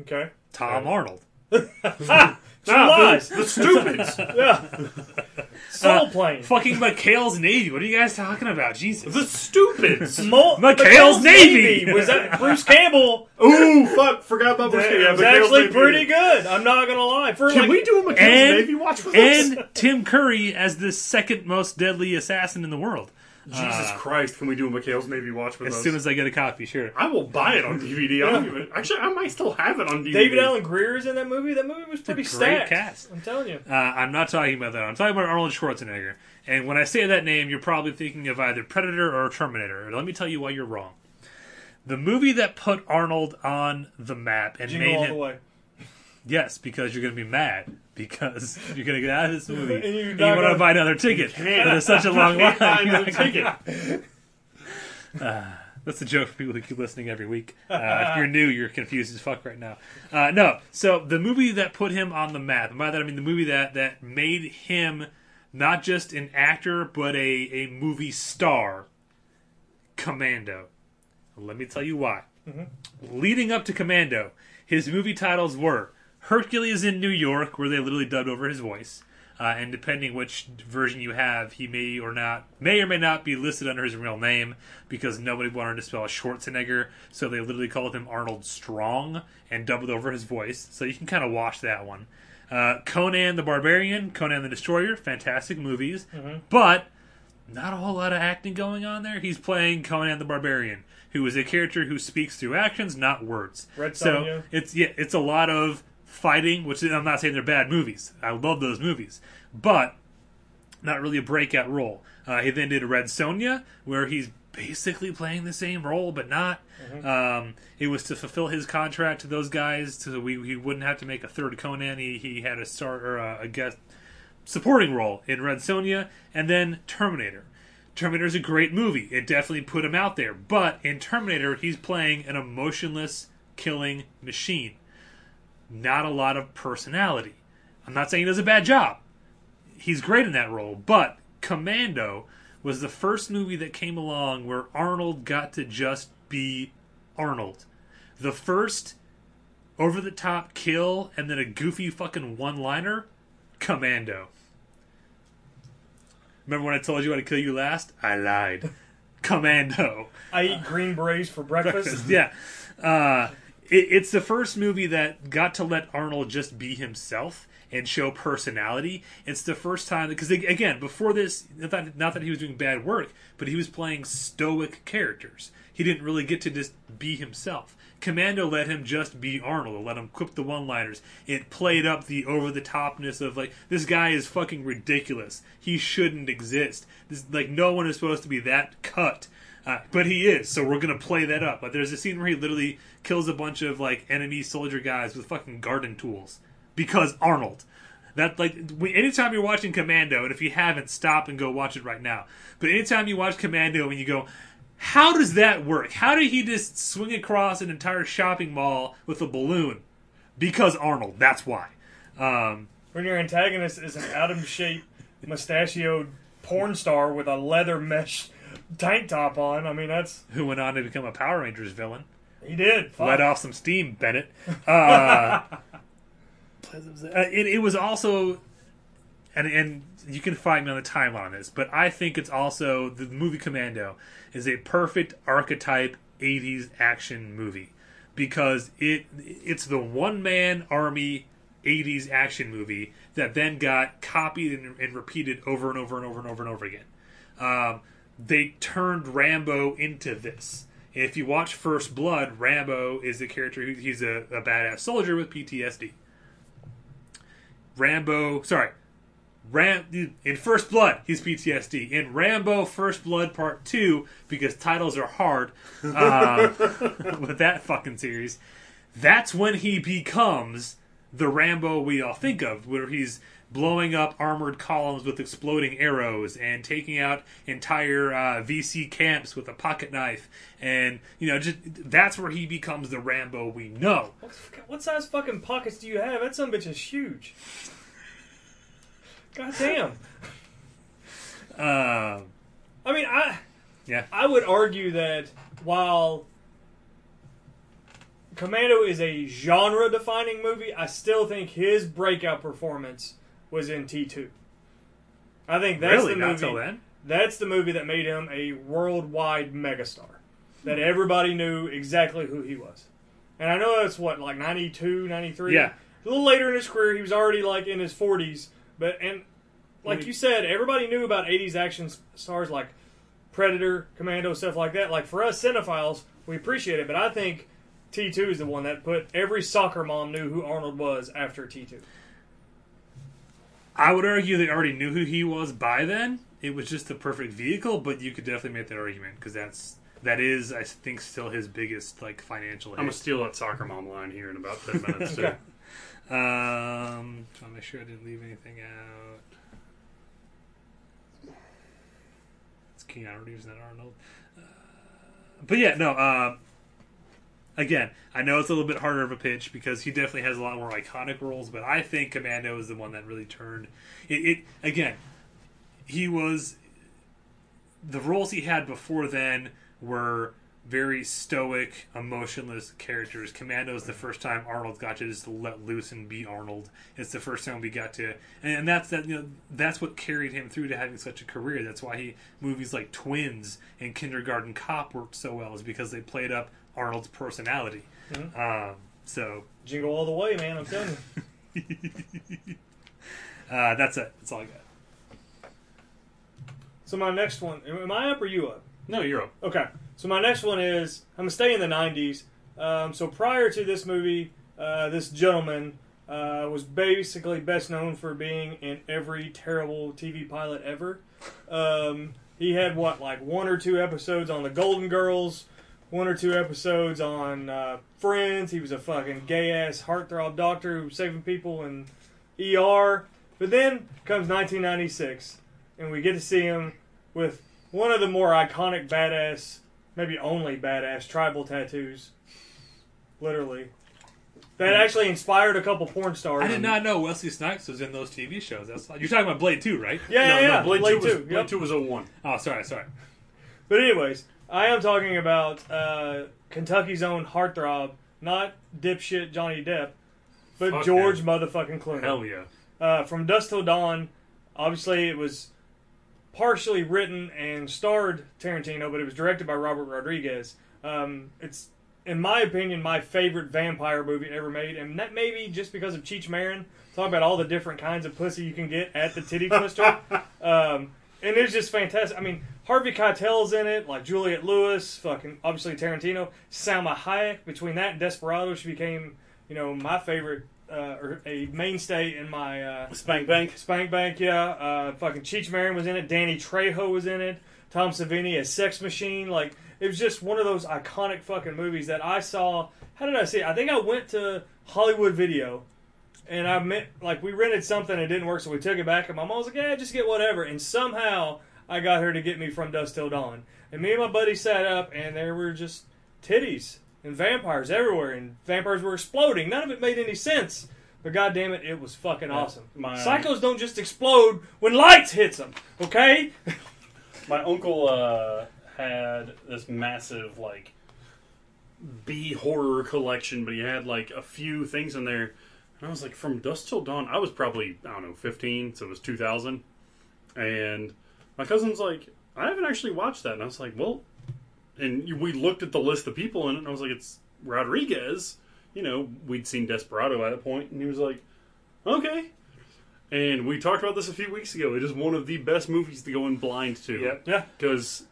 Okay. Tom Arnold. <laughs> <laughs> Two Ah, lies. The, the stupids. <laughs> yeah. Soul plane. Fucking McHale's Navy. What are you guys talking about? Jesus. the stupids. <laughs> Mo- McHale's Navy. <laughs> was that Bruce Campbell? Ooh, fuck! Forgot about Bruce That Campbell. was Yeah, McHale's actually Navy. pretty good. I'm not gonna lie. For Can like, we do a McHale's and, Navy watch with us? and Tim Curry as the second most deadly assassin in the world. Jesus Christ! Can we do a McHale's Navy watch with As us? soon as I get a copy, sure. I will buy it on <laughs> DVD. I even, actually, I might still have it on DVD. David Alan Grier is in that movie. That movie was pretty great stacked. cast. I'm telling you. Uh, I'm not talking about that. I'm talking about Arnold Schwarzenegger. And when I say that name, you're probably thinking of either Predator or Terminator. Let me tell you why you're wrong. The movie that put Arnold on the map and Jingle made all him the way. Yes, because you're going to be mad because <laughs> you're going to get out of this movie And you want to buy another ticket. But it's such a <laughs> long line. <laughs> Another ticket. That's the joke for people who keep listening every week. Uh, if you're new, you're confused as fuck right now. Uh, no, so the movie that put him on the map, and by that I mean the movie that that made him not just an actor but a a movie star, Commando. Let me tell you why. Leading up to Commando, his movie titles were Hercules in New York, where they literally dubbed over his voice. Uh, and depending which version you have, he may or not may or may not be listed under his real name because nobody wanted to spell Schwarzenegger, so they literally called him Arnold Strong and dubbed over his voice. So you can kind of watch that one. Uh, Conan the Barbarian, Conan the Destroyer, fantastic movies, but not a whole lot of acting going on there. He's playing Conan the Barbarian, who is a character who speaks through actions, not words. Red so Sonja. it's yeah, it's a lot of fighting, which I'm not saying they're bad movies. I love those movies, but not really a breakout role. Uh, he then did Red Sonja, where he's basically playing the same role, but not. Um, it was to fulfill his contract to those guys, so we he wouldn't have to make a third Conan. He he had a start or a, a guest supporting role in Red Sonja, and then Terminator. Terminator is a great movie. It definitely put him out there. But in Terminator, he's playing an emotionless killing machine. Not a lot of personality. I'm not saying he does a bad job. He's great in that role. But Commando was the first movie that came along where Arnold got to just be Arnold. The first over the top kill and then a goofy fucking one liner Commando. Remember when I told you I'd kill you last? I lied. <laughs> Commando. I eat green berets for breakfast. <laughs> yeah. Uh, it, it's the first movie that got to let Arnold just be himself and show personality. It's the first time because again, before this, not that, he was doing bad work, but he was playing stoic characters. He didn't really get to just be himself. Commando let him just be Arnold, let him quip the one-liners. It played up the over-the-topness of like this guy is fucking ridiculous. He shouldn't exist. This like no one is supposed to be that cut. Uh, but he is, so we're gonna play that up. Like, there's a scene where he literally kills a bunch of like enemy soldier guys with fucking garden tools because Arnold. That like we, anytime you're watching Commando, and if you haven't, stop and go watch it right now. But anytime you watch Commando and you go, how does that work? How did he just swing across an entire shopping mall with a balloon? Because Arnold. That's why. Um, when your antagonist is an out of shape, mustachioed porn star with a leather mesh tank top on, I mean that's who went on to become a Power Rangers villain. He did. Fuck. Let off some steam, Bennett. <laughs> Uh, it, it was also, and and you can find me on the timeline on this, but I think it's also the movie Commando is a perfect archetype 80s action movie because it it's the one man army 80s action movie that then got copied and, and, repeated over and over and over and over and over again. Um, they turned Rambo into this. If you watch First Blood, Rambo is a character who he's a, a badass soldier with PTSD. Rambo, sorry, Ram in First Blood, he's PTSD. In Rambo First Blood Part Two, because titles are hard uh, <laughs> with that fucking series, that's when he becomes the Rambo we all think of, where he's blowing up armored columns with exploding arrows and taking out entire uh, VC camps with a pocket knife, and you know, just that's where he becomes the Rambo we know. What, what size fucking pockets do you have? That some bitch is huge. God damn. Uh, I mean, I yeah, I would argue that while Commando is a genre-defining movie, I still think his breakout performance was in T two. I think that's really? the movie. That's the movie that made him a worldwide megastar. That everybody knew exactly who he was. And I know that's what, like 92, 93? Yeah. A little later in his career, he was already like in his 40s. But, and like you said, everybody knew about 80s action stars like Predator, Commando, stuff like that. Like for us cinephiles, we appreciate it. But I think T2 is the one that put every soccer mom knew who Arnold was after T2. I would argue they already knew who he was by then. It was just the perfect vehicle, but you could definitely make that argument because that's that is, I think, still his biggest like financial. I'm gonna steal that soccer mom line here in about ten <laughs> minutes too. Um, trying to make sure I didn't leave anything out. It's Keanu Reeves, not that Arnold. Uh, but yeah, no. Uh, again, I know it's a little bit harder of a pitch because he definitely has a lot more iconic roles, but I think Commando is the one that really turned it. it again, he was the roles he had before then were very stoic, emotionless characters. Commando is the first time Arnold got to just let loose and be Arnold. It's the first time we got to, and that's that. You know, that's what carried him through to having such a career. That's why he movies like Twins and Kindergarten Cop worked so well, is because they played up Arnold's personality. Mm-hmm. Um, so jingle all the way, man! I'm telling you. <laughs> uh, that's it. That's all I got. So my next one, am I up or you up? No, you're up. Okay. So my next one is I'm gonna stay in the '90s. Um, so prior to this movie, uh, this gentleman uh, was basically best known for being in every terrible TV pilot ever. Um, he had what, like one or two episodes on the Golden Girls, one or two episodes on uh, Friends. He was a fucking gay ass heartthrob doctor who was saving people in ER. But then comes 1996, and we get to see him with one of the more iconic badass maybe only badass tribal tattoos. Literally. That actually inspired a couple porn stars. I did not know Wesley Snipes was in those TV shows. That's you're talking about Blade Two, right? Yeah, no, yeah, no, yeah. Blade, Blade, 2 was. Blade Yep. 2 was 01. Oh, sorry, sorry. But anyways, I am talking about uh, Kentucky's own heartthrob, not dipshit Johnny Depp, but Fuck George him. motherfucking Clooney. Hell yeah. Uh, from Dusk Till Dawn, obviously it was partially written and starred Tarantino, but it was directed by Robert Rodriguez. Um, it's in my opinion, my favorite vampire movie ever made, and that maybe just because of Cheech Marin. Talk about all the different kinds of pussy you can get at the titty twister, <laughs> um, and it's just fantastic. I mean, Harvey Keitel's in it, like Juliette Lewis, fucking obviously Tarantino, Salma Hayek. Between that and Desperado, she became you know my favorite uh, or a mainstay in my uh, Spank Bank. Spank Bank. Yeah, uh, fucking Cheech Marin was in it. Danny Trejo was in it. Tom Savini as Sex Machine. Like it was just one of those iconic fucking movies that I saw. How did I see it? I think I went to Hollywood Video. And I meant like we rented something and it didn't work, so we took it back. And my mom was like, "Yeah, just get whatever." And somehow I got her to get me from Dusk Till Dawn. And me and my buddy sat up, and there were just titties and vampires everywhere, and vampires were exploding. None of it made any sense. But god damn it, it was fucking awesome. my- Psychos don't just explode when lights hits them, okay? <laughs> My uncle uh, had this massive like B horror collection, but he had like a few things in there. And I was like, from Dusk Till Dawn, I was probably I don't know, fifteen, so it was two thousand. And my cousin's like, I haven't actually watched that, and I was like, well, and we looked at the list of people in it, and I was like, it's Rodriguez. You know, we'd seen Desperado at that point, and he was like, okay. And we talked about this a few weeks ago. It is one of the best movies to go in blind to. Yep. Yeah. Because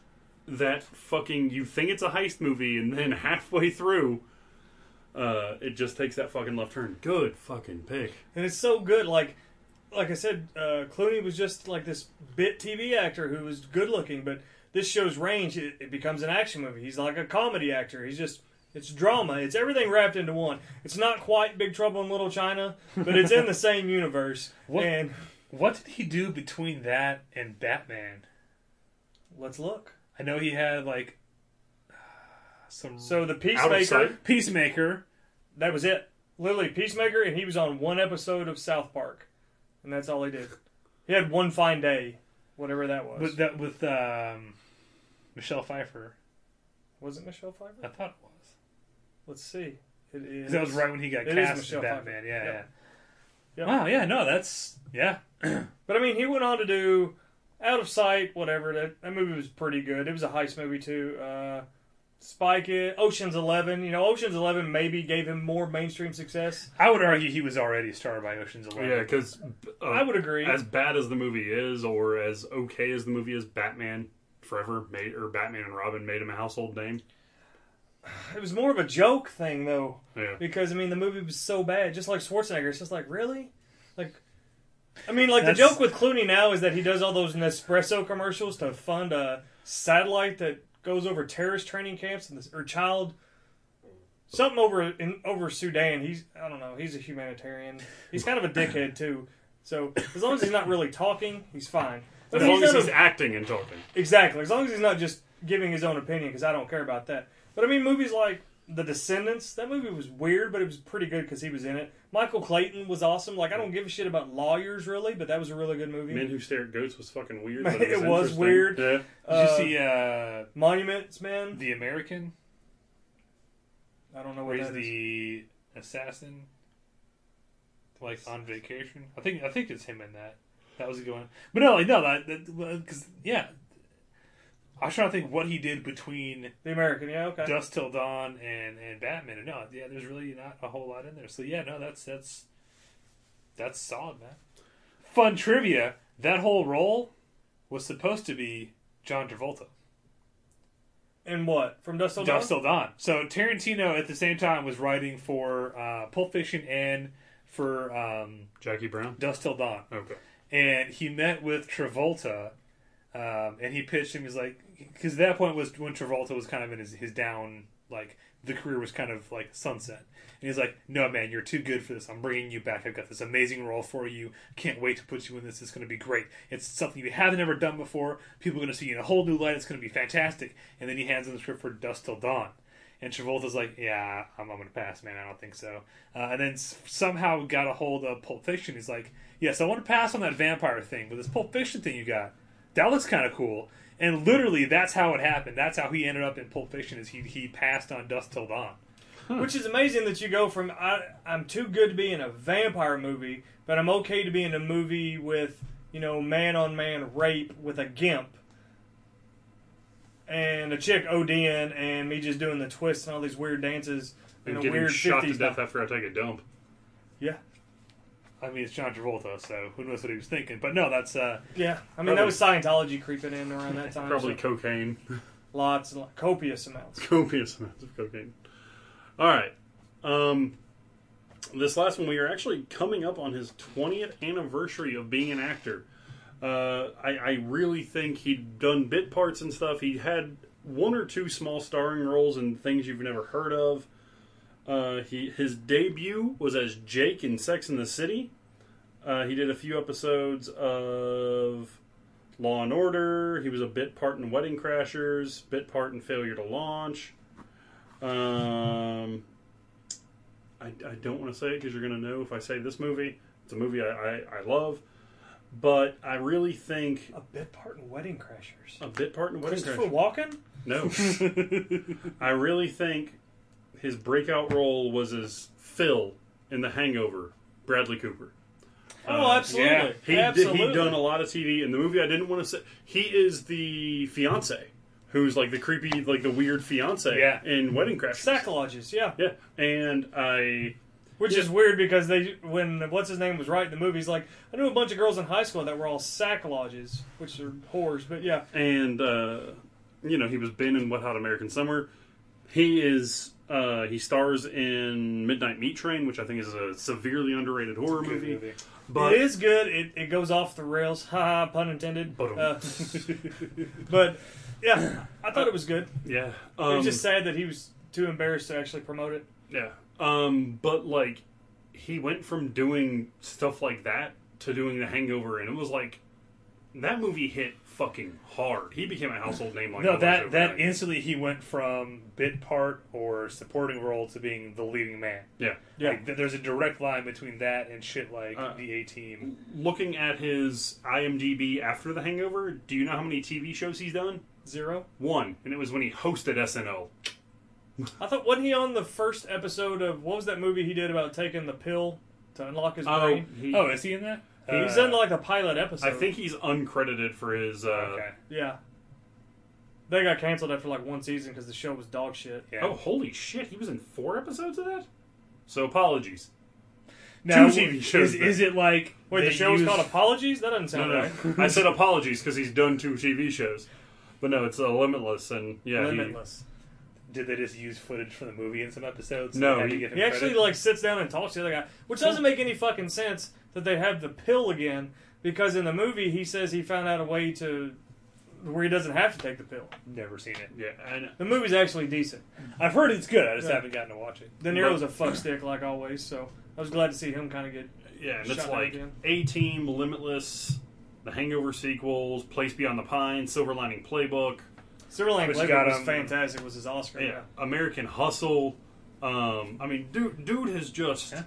that fucking you think it's a heist movie, and then <laughs> halfway through, uh, it just takes that fucking left turn. Good fucking pick. And it's so good. Like, like I said, uh, Clooney was just like this bit TV actor who was good looking, but this show's range. It, it becomes an action movie. He's like a comedy actor. He's just it's drama. It's everything wrapped into one. It's not quite Big Trouble in Little China, but it's in the <laughs> same universe. What- And What did he do between that and Batman? let's look. I know he had like some So the Peacemaker. Peacemaker. That was it. Literally Peacemaker, and he was on one episode of South Park, and that's all he did. He had one fine day, whatever that was. with that with um, Michelle Pfeiffer. was it Michelle Pfeiffer? I thought it was. Let's see. It is. that was right when he got cast as Batman. Pfeiffer. Yeah, Yep. yeah. Yep. Wow. Yeah. No, that's yeah. <clears throat> But I mean, he went on to do Out of Sight, whatever. That, that movie was pretty good. It was a heist movie too. Uh, Spike It, Ocean's Eleven. You know, Ocean's Eleven maybe gave him more mainstream success. I would argue he was already starred by Ocean's Eleven. Yeah, because uh, I would agree. As bad as the movie is, or as okay as the movie is, Batman Forever made or Batman and Robin made him a household name. It was more of a joke thing though, Yeah. because I mean the movie was so bad. Just like Schwarzenegger, it's just like really, like. I mean, like That's- the joke with Clooney now is that he does all those Nespresso commercials to fund a satellite that goes over terrorist training camps and this, or child something over in over Sudan. He's I don't know. He's a humanitarian. He's kind of a dickhead too. So as long as he's not really talking, he's fine. But As long as not a- he's acting and talking. Exactly. As long as he's not just giving his own opinion, because I don't care about that. But I mean, movies like The Descendants, that movie was weird, but it was pretty good because he was in it. Michael Clayton was awesome. Like, I don't give a shit about lawyers, really, but that was a really good movie. Men Who Stare at Goats was fucking weird. Man, <laughs> but it was interesting. weird. Yeah. Did Uh, you see uh, Monuments, man? the American? I don't know Where what he's that is. the assassin, like on vacation. I think I think it's him in that. That was a good one. But no, like no, that because yeah, I was trying to think what he did between The American, yeah, okay. Dusk Till Dawn and and Batman. And no, yeah, there's really not a whole lot in there. So yeah, no, that's that's that's solid, man. Fun trivia: that whole role was supposed to be John Travolta. And what? From Dusk Till Dawn? Dusk Till Dawn. So Tarantino at the same time was writing for uh, Pulp Fiction and for um, Jackie Brown. Dusk Till Dawn. Okay. And he met with Travolta, um, and he pitched him. He's like, because that point was when Travolta was kind of in his, his down, like the career was kind of like sunset. And he's like, "No, man, you're too good for this. I'm bringing you back. I've got this amazing role for you. Can't wait to put you in this. It's going to be great. It's something you haven't ever done before. People are going to see you in a whole new light. It's going to be fantastic." And then he hands him the script for Dusk Till Dawn. And Travolta's like, "Yeah, I'm, I'm going to pass, man. I don't think so." Uh, and then somehow got a hold of Pulp Fiction. He's like, "Yes, I want to pass on that vampire thing, but this Pulp Fiction thing you got, that looks kind of cool." And literally, that's how it happened. That's how he ended up in Pulp Fiction. Is he he passed on Dusk Till Dawn. Which is amazing that you go from I, I'm too good to be in a vampire movie, but I'm okay to be in a movie with you know man on man rape with a gimp. and a chick ODing and me just doing the twists and all these weird dances in And a getting weird shot to death style. after I take a dump. Yeah, I mean, it's John Travolta, so who knows what he was thinking? But no, that's uh, yeah. I mean, Probably- that was Scientology creeping in around that time. Probably so cocaine. lots, and copious amounts. copious amounts of cocaine. All right. Um, this last one, we are actually coming up on his 20th anniversary of being an actor. Uh, I, I really think he'd done bit parts and stuff. He had one or two small starring roles in things you've never heard of. Uh, he his debut was as Jake in Sex and the City. Uh, he did a few episodes of Law and Order. He was a bit part in Wedding Crashers, bit part in Failure to Launch. Um, I, I don't want to say it because you're going to know if I say this movie. It's a movie I, I, I love, but I really think A bit part in Wedding Crashers. a bit part in Wedding Christopher Crashers. Walken. No, <laughs> I really think his breakout role was as Phil in The Hangover. Bradley Cooper. Oh, Uh, absolutely. yeah. He absolutely. he done a lot of TV. In the movie, I didn't want to say he is the fiance, who's like the creepy, like the weird fiance Yeah. in Wedding Crashers. Sacrilodges, yeah. Yeah, and I Which Yeah. is weird because they, when what's his name was writing the movie, he's like, I knew a bunch of girls in high school that were all sacrilodges, which are whores. But yeah, and uh, you know he was Ben in Wet Hot American Summer. He is uh, he stars in Midnight Meat Train, which I think is a severely underrated horror movie. movie. But it is good. It, it goes off the rails. Ha ha, pun intended. But- Uh, <laughs> but yeah, I thought it was good. yeah, it um, was just sad that he was too embarrassed to actually promote it. Yeah. Um, but like he went from doing stuff like that to doing The Hangover, and it was like that movie hit fucking hard. He became a household name like No, almost that that overnight. instantly he went from bit part or supporting role to being the leading man. yeah. Yeah. Like, th- there's a direct line between that and shit like Uh, the A Team. Looking at his IMDb after The Hangover, do you know how many TV shows he's done? Zero. One, and it was when he hosted SNL. I thought wasn't he on the first episode of what was that movie he did about taking the pill to unlock his Oh, brain? he, Oh, is he in that? He's Uh, in like a pilot episode. I think he's uncredited for his. Uh, okay. Yeah. They got canceled after like one season because the show was dog shit. Yeah. Oh, holy shit! He was in four episodes of that. So apologies. Now, Two TV shows Is, is it like Wait, the show was use- called Apologies? That doesn't sound no. right. I said <laughs> apologies because he's done two TV shows, but no, it's uh, Limitless, and yeah, he- Limitless. Did they just use footage from the movie in some episodes? No, They had to he- give He actually credit? like sits down and talks to the other guy, which doesn't make any fucking sense that they have the pill again. Because in the movie, he says he found out a way to where he doesn't have to take the pill. never seen it. yeah, and The movie's actually decent. Mm-hmm. I've heard it's good. I just Yeah. haven't gotten to watch it. De Niro's a fuckstick <clears throat> like always, so I was glad to see him kind of get. yeah, and it's like down. A Team, Limitless, the Hangover sequels, Place Beyond the Pines, Silver Lining Playbook, Silverline Which got was fantastic. Was his Oscar? yeah, American Hustle. Um, I mean, dude, dude has just Yeah.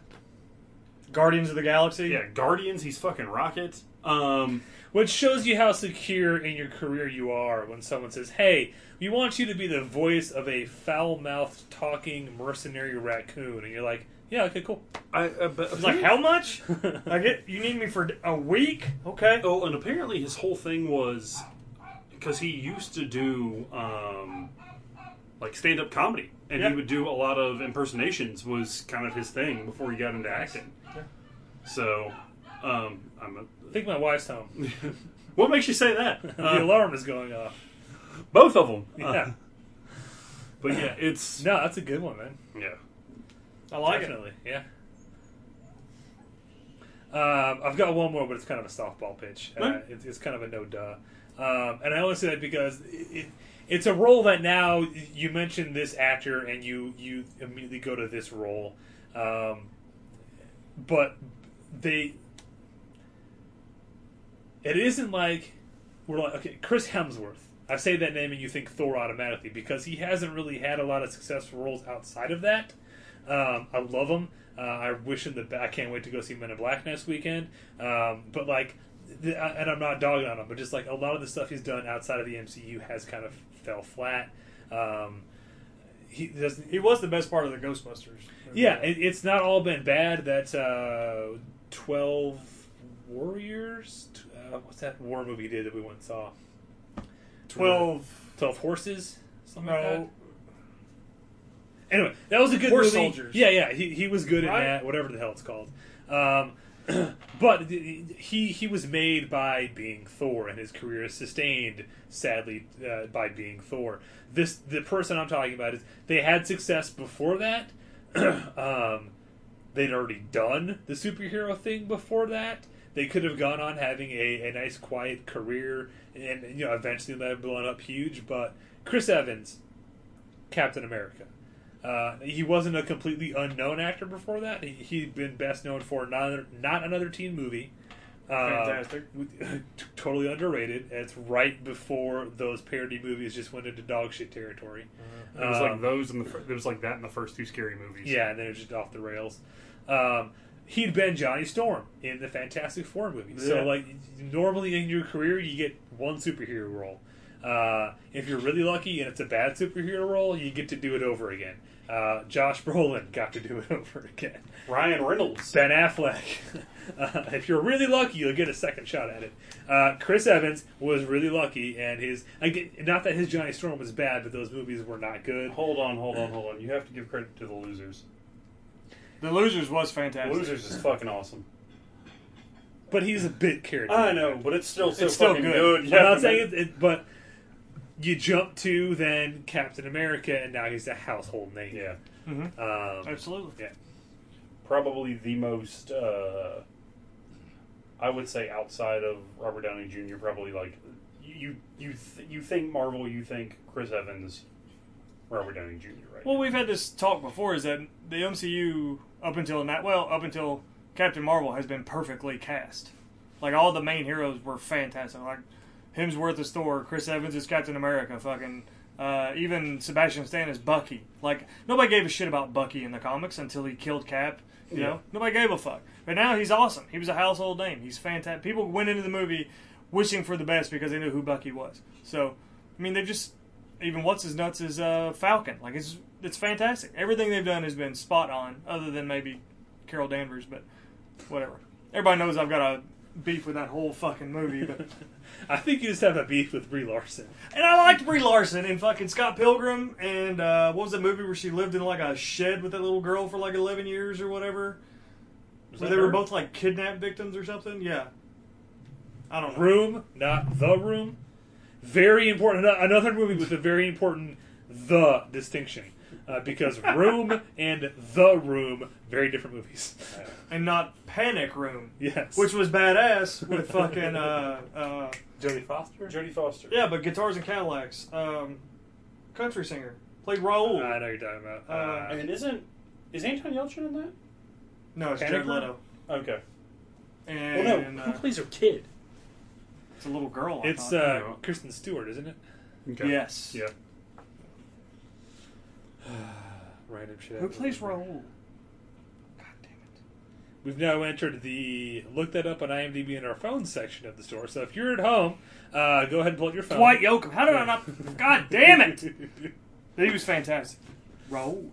Guardians of the Galaxy. yeah, Guardians. He's fucking Rocket. Um, Which shows you how secure in your career you are when someone says, "Hey, we want you to be the voice of a foul-mouthed, talking mercenary raccoon," and you're like, "Yeah, okay, cool." I uh, but He's like, how much? <laughs> I get you need me for a week? Okay. Oh, and apparently his whole thing was because he used to do um, like stand up comedy, and Yeah. he would do a lot of impersonations. Was kind of his thing before he got into acting. Yeah. So, um, I'm a, I think my wife's home. <laughs> what makes you say that? <laughs> the Uh, alarm is going off. both of them. Yeah. <laughs> but yeah, it's no, that's a good one, man. yeah. I like it. Yeah. Um, I've got one more, but it's kind of a softball pitch. Uh, it's, it's kind of a no duh. Um, and I only say that because it, it, it's a role that now you mention this actor and you you immediately go to this role, um, but they it isn't like we're like okay Chris Hemsworth. I say that name and you think Thor automatically because he hasn't really had a lot of successful roles outside of that. Um, I love him. Uh, I wish him the. I can't wait to go see Men in Black next weekend. Um, but like, and I'm not dogging on him, but just like a lot of the stuff he's done outside of the MCU has kind of fell flat. Um, he doesn't. He was the best part of the Ghostbusters. Yeah, it, it's not all been bad. That uh, Twelve Warriors. Uh, what's that war movie he did that we once saw? Twelve. Twelve Horses, something like No. that. Anyway, that was a good Horse movie. Soldiers. Yeah, yeah, he, he was good Right. at that, whatever the hell it's called. Um, <clears throat> but he he was made by being Thor, and his career is sustained, sadly, uh, by being Thor. This the person I'm talking about is they had success before that. <clears throat> um, they'd already done the superhero thing before that. They could have gone on having a, a nice quiet career and you know eventually have blown up huge. But Chris Evans, Captain America. Uh, he wasn't a completely unknown actor before that. He, he'd been best known for not, not another teen movie. Uh, Fantastic. <laughs> totally underrated. It's right before those parody movies just went into dog shit territory. It was Um, like those in the. It was like that in the first two scary movies. yeah, and then it was just off the rails. Um, he'd been Johnny Storm in the Fantastic Four movie. Yeah. So, like, normally in your career, you get one superhero role. Uh, if you're really lucky and it's a bad superhero role, you get to do it over again. Uh, Josh <laughs> Brolin got to do it over again. Ryan Reynolds. Ben Affleck. <laughs> Uh, if you're really lucky, you'll get a second shot at it. Uh, Chris Evans was really lucky, and his again, not that his Johnny Storm was bad, but those movies were not good. Hold on, hold on, hold on. You have to give credit to the losers. The Losers was fantastic. Losers is fucking awesome. But he's a bit character. I know, but it's still so It's still fucking good. good. I'm not saying it, it, but you jump to then Captain America, and now he's a household name. Yeah, Um, Absolutely. yeah. probably the most. Uh, I would say outside of Robert Downey Jr. Probably like you you th- you think Marvel, you think Chris Evans, Robert Downey Jr. Right? Well, we've had this talk before. Is that the MCU up until that? Well, up until Captain Marvel has been perfectly cast. Like all the main heroes were fantastic. Like Hemsworth is Thor, Chris Evans is Captain America, fucking uh, even Sebastian Stan is Bucky. Like nobody gave a shit about Bucky in the comics until he killed Cap. You Yeah. know, nobody gave a fuck. But now he's awesome. He was a household name. He's fantastic. People went into the movie wishing for the best because they knew who Bucky was. So, I mean, they just even what's his nuts is uh, Falcon. Like it's it's fantastic. Everything they've done has been spot on, other than maybe Carol Danvers, but whatever. Everybody knows I've got a beef with that whole fucking movie, but <laughs> I think you just have a beef with Brie Larson. and I liked Brie Larson in fucking Scott Pilgrim and uh, what was that movie where she lived in like a shed with that little girl for like eleven years or whatever, where they were both like kidnapped victims or something. Yeah, I don't know. Room, not the room. Very important. Another movie with a very important the distinction. Uh, because Room <laughs> and The Room, very different movies. <laughs> and not Panic Room, yes. which was badass with fucking uh, uh, Jodie Foster? Jodie Foster. yeah, but guitars and Cadillacs. Um, country singer played Raul. I know you're talking about. Uh, Uh, And isn't is Anton Yelchin in that? no, it's Panic Jared Room? Leto. Okay. And Well, no. Who uh, plays her kid? it's a little girl. I it's thought. uh. Kristen Stewart, isn't it? Okay. yes. Yeah. <sighs> Random shit. Who plays Raul? God damn it. We've now entered the look that up on IMDb in our phone section of the store. So if you're at home, uh, go ahead and pull up your phone. Dwight Yoakam. How did I not? <laughs> God damn it! He was fantastic. Raul.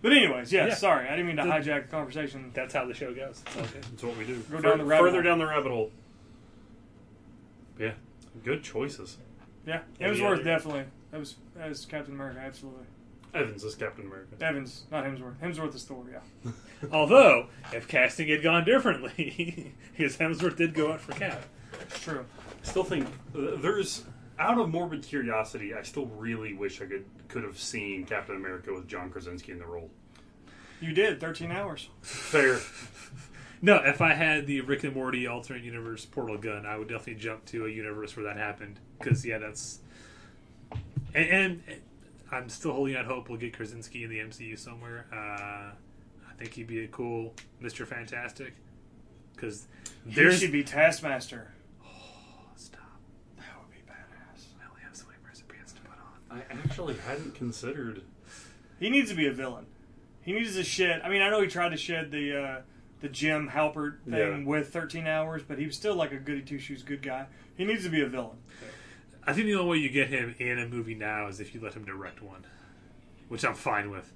But anyways, yes. Yeah. Sorry, I didn't mean to The- hijack the conversation. That's how the show goes. It's all good. That's what we do. Go down the rabbit further hole. down the rabbit hole. Yeah. Good choices. Yeah, Any Hemsworth other- definitely. That was as Captain America, absolutely. Evans is Captain America. Evans, not Hemsworth. Hemsworth is Thor. Yeah. <laughs> Although, if casting had gone differently, <laughs> because Hemsworth did go out for Cap. It's true. I still think uh, there's out of morbid curiosity. I still really wish I could could have seen Captain America with John Krasinski in the role. You did 13 hours. Fair. <laughs> No, if I had the Rick and Morty alternate universe portal gun, I would definitely jump to a universe where that happened. Because yeah, that's and, and I'm still holding out hope we'll get Krasinski in the MCU somewhere. Uh, I think he'd be a cool Mister Fantastic. Because He there's should be Taskmaster. stop. That would be badass. I only have so many recipients to put on. I actually hadn't considered. He needs to be a villain. He needs to shed. I mean, I know he tried to shed the uh, the Jim Halpert thing Yeah. with 13 hours, but he was still like a goody two shoes good guy. He needs to be a villain. I think the only way you get him in a movie now is if you let him direct one, which I'm fine with,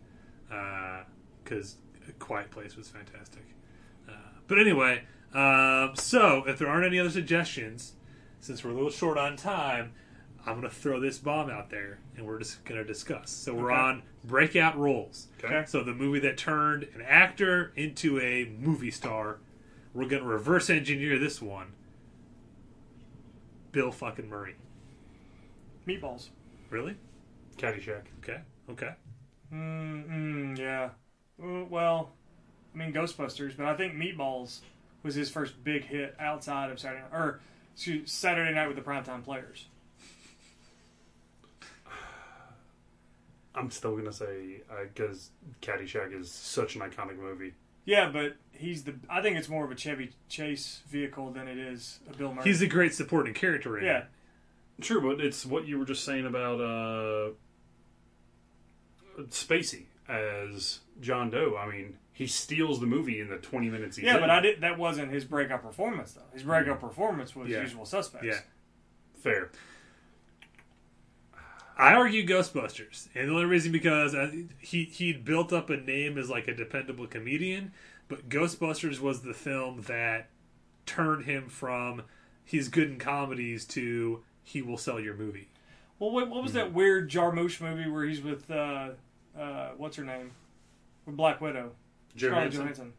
because Quiet Place was fantastic. Uh, but anyway, um, so if there aren't any other suggestions, since we're a little short on time, I'm going to throw this bomb out there, and we're just going to discuss. So we're Okay. on breakout roles. Okay. So the movie that turned an actor into a movie star, we're going to reverse engineer this one. Bill fucking Murray. Meatballs. Really? Caddyshack. Okay. Okay. Mm, mm, yeah. Uh, well, I mean Ghostbusters, but I think Meatballs was his first big hit outside of Saturday or excuse- Saturday Night with the Primetime Players. <sighs> I'm still gonna say because Caddyshack is such an iconic movie. Yeah, but he's the. I think it's more of a Chevy Chase vehicle than it is a Bill Murray. He's a great supporting character in yeah. True, but it's what you were just saying about uh, Spacey as John Doe. I mean, he steals the movie in the 20 minutes he's Yeah, in. but I did. That wasn't his breakout performance though. His breakout performance was Yeah. Usual Suspects. Yeah. Fair. I argue Ghostbusters, and the only reason because I, he he'd built up a name as like a dependable comedian, but Ghostbusters was the film that turned him from he's good in comedies to he will sell your movie. Well, what, what was that weird Jarmusch movie where he's with uh, uh, what's her name, with Black Widow, Scarlett Johansson.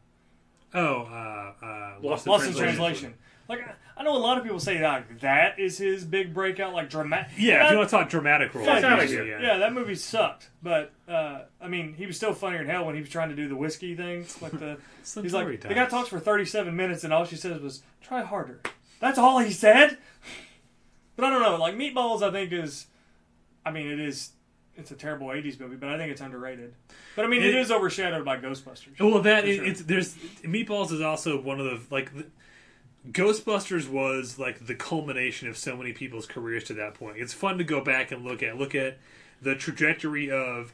Oh, uh, uh, Lost Lost in Translation. Like I- know a lot of people say that that is his big breakout, like dramatic. Yeah, if you want to talk dramatic roles, Fuck outta usually, here. yeah. Yeah, that movie sucked. But uh, I mean, he was still funnier than hell when he was trying to do the whiskey thing. Like <laughs> the he's like story the guy talks for thirty seven minutes and all she says was try harder. That's all he said. But I don't know. Like Meatballs, I think is, I mean, it is. It's a terrible '80s movie, but I think it's underrated. But I mean, it It- is overshadowed by Ghostbusters. Well, that it, sure. it's there's Meatballs is also one of the like the, Ghostbusters was like the culmination of so many people's careers to that point. It's fun to go back and look at look at the trajectory of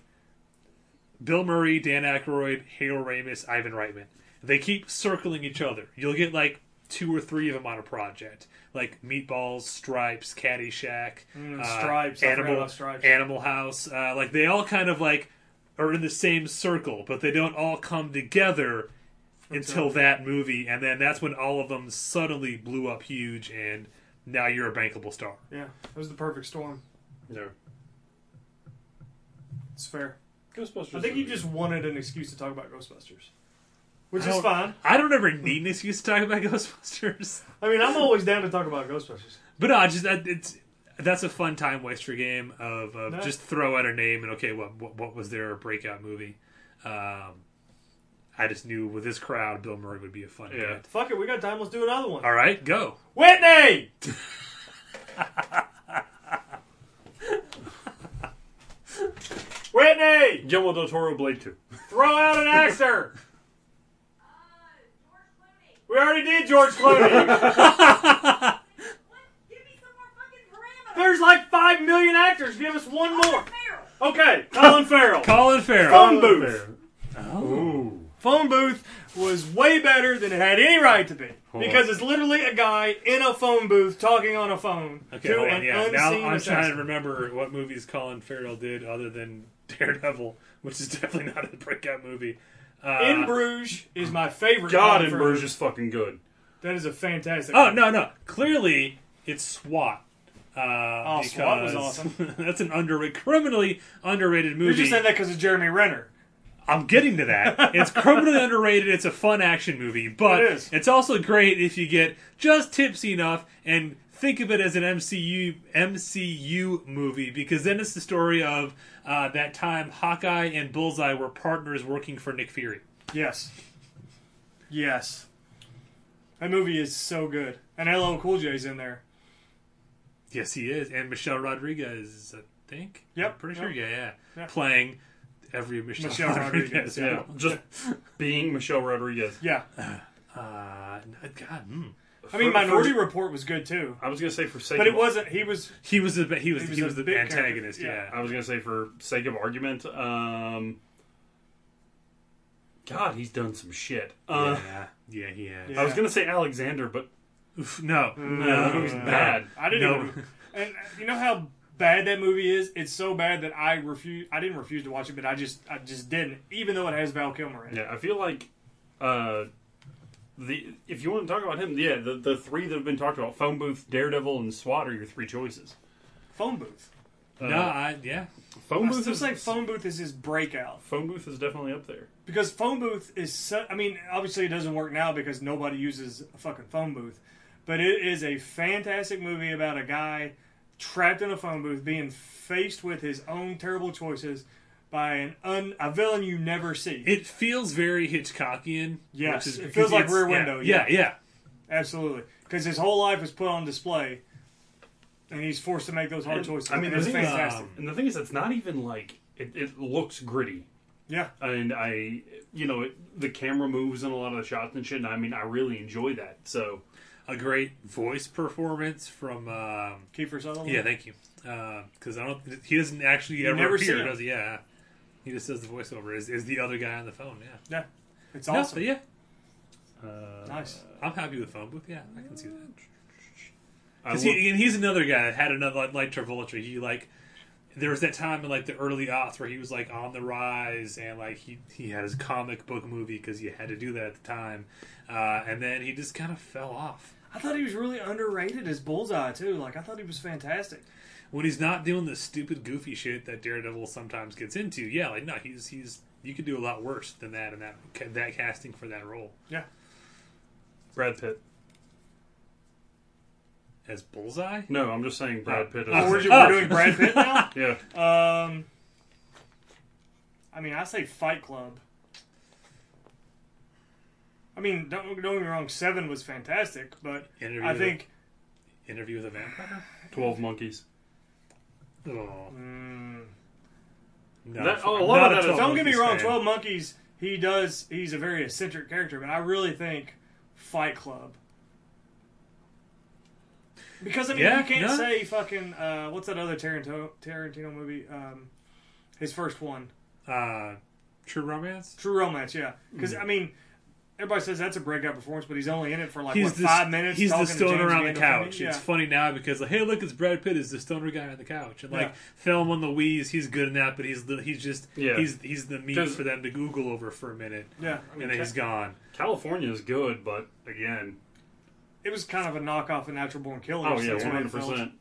Bill Murray, Dan Aykroyd, Harold Ramis, Ivan Reitman. They keep circling each other. You'll get like two or three of them on a project, like Meatballs, Stripes, Caddyshack, Mm, uh, Stripes, I forgot Animal Stripes. Animal House. Uh, like they all kind of like are in the same circle, but they don't all come together until that movie, and then that's when all of them suddenly blew up huge, and now you're a bankable star. Yeah, it was the perfect storm. No. It's fair. Ghostbusters. I think you just wanted an excuse to talk about Ghostbusters, which is don't- fine. I don't ever need an excuse to talk about <laughs> Ghostbusters, I mean, I'm always down to talk about Ghostbusters. but no, I just that, it's that's a fun time waster game of, of No. just throw out a name and okay, what what, what was their breakout movie? Um, I just knew with this crowd, Bill Murray would be a fun Yeah. get. Fuck it, we got time. Let's do another one. All right, go. Whitney. <laughs> Whitney, Guillermo del Toro Blade 2. throw out an <laughs> actor. We already did George Clooney. <laughs> There's like five million actors. Give us one more. Okay, Colin Farrell. Colin Farrell. Phone booth. Oh. Ooh. Phone booth was way better than it had any right to be because it's literally a guy in a phone booth talking on a phone Okay, to hold an on. Yeah, now unseen I'm trying to remember what movies Colin Farrell did other than <laughs> Daredevil, which is definitely not a breakout movie. Uh, In Bruges is my favorite. God, in Bruges is fucking good. That is a fantastic. oh movie. no, no, clearly it's SWAT. Uh, Oh, because SWAT was awesome. <laughs> that's an underrated, criminally underrated movie. You're just saying that because of Jeremy Renner. I'm getting to that. It's criminally underrated. It's a fun action movie, but It is. it's also great if you get just tipsy enough and think of it as an MCU MCU movie because then it's the story of uh, that time Hawkeye and Bullseye were partners working for Nick Fury. Yes. Yes. That movie is so good, and LL Cool J's in there. Yes, he is, and Michelle Rodriguez, I think. Yep, I'm pretty sure. yep. Yeah, yeah, Yeah. playing every Michelle, Michelle Rodriguez. Rodriguez, Yeah, just being Michelle Rodriguez. Yeah. Uh, God, mm. I mean, For- Minority for- Report was good too, I was gonna say for sake, but of, it wasn't. He was. he was the he was He he was was, the antagonist. Yeah. yeah. I was gonna say for sake of argument. Um, God, he's done some shit. Uh, yeah, <laughs> yeah, he has. I was gonna say Alexander, but Oof, no, Mm. no, no, it was bad. I didn't. No. Even, and you know how bad that movie is. It's so bad that I refuse. I didn't refuse to watch it, but I just, I just didn't. Even though it has Val Kilmer in it. Yeah, I feel like uh, the if you want to talk about him, yeah, the the three that have been talked about, phone booth, Daredevil, and SWAT are your three choices. Phone booth. Uh, no, I, yeah. phone I booth still is say phone booth is his breakout phone booth is definitely up there. because phone booth is. So, I mean, obviously it doesn't work now because nobody uses a fucking phone booth, but it is a fantastic movie about a guy trapped in a phone booth being faced with his own terrible choices by an un, a villain you never see. It feels very Hitchcockian. Yes, is it feels like Rear Window, Yeah, yeah. yeah. Absolutely, because his whole life is put on display, and he's forced to make those hard And, choices. I mean, the it's thing is, fantastic. um, And the thing is, it's not even like it, it looks gritty. yeah, and I, you know, it, the camera moves in a lot of the shots and shit. And I mean, I really enjoy that. So A great voice performance from. Um, Kiefer Sutherland. yeah, thank you. Because I don't. He doesn't actually you ever see appear, him. does he? Yeah. He just does the voiceover. Is, is the other guy on the phone? Yeah. yeah, it's No, awesome. but yeah, Nice. I'm happy with phone booth. Yeah, I can see that. I Because will- he, and he's another guy that had another like, like Travolta. He like there was that time in like the early aughts where he was like on the rise and like he he had his comic book movie because you had to do that at the time, uh, and then he just kind of fell off. I thought he was really underrated as Bullseye too. Like I thought he was fantastic. When he's not doing the stupid goofy shit that Daredevil sometimes gets into, yeah, like no, he's he's you could do a lot worse than that and that that casting for that role Yeah, Brad Pitt. as Bullseye. No, I'm just saying Brad Pitt. oh, Is, we're, we're doing Brad Pitt now. <laughs> yeah, Um, I mean, I say Fight Club. I mean, don't, don't get me wrong. Seven was fantastic, but Interview I with- think Interview with a Vampire. Twelve Monkeys. Oh. mm, No, That- oh, a lot of that don't get me wrong. fan. Twelve Monkeys. He does. He's a very eccentric character, but I really think Fight Club. Because I mean, Yeah, you can't no. say fucking uh, what's that other Tarantino Tarantino movie? Um, his first one. Uh, True Romance. True Romance, yeah. Because I mean, everybody says that's a breakout performance, but he's only in it for like he's what, the, five minutes. He's the talking to stoner James on the couch. Yeah. It's funny now because like, hey, look, it's Brad Pitt is the stoner guy on the couch, and like Yeah. on the Louise, he's good in that, but he's the, he's just Yeah. he's he's the meat 'Cause- for them to Google over for a minute, yeah, I mean, and then he's gone. Kalifornia is good, but again, it was kind of a knockoff of Natural Born Killers. oh yeah, That's one the way it hundred felt. percent.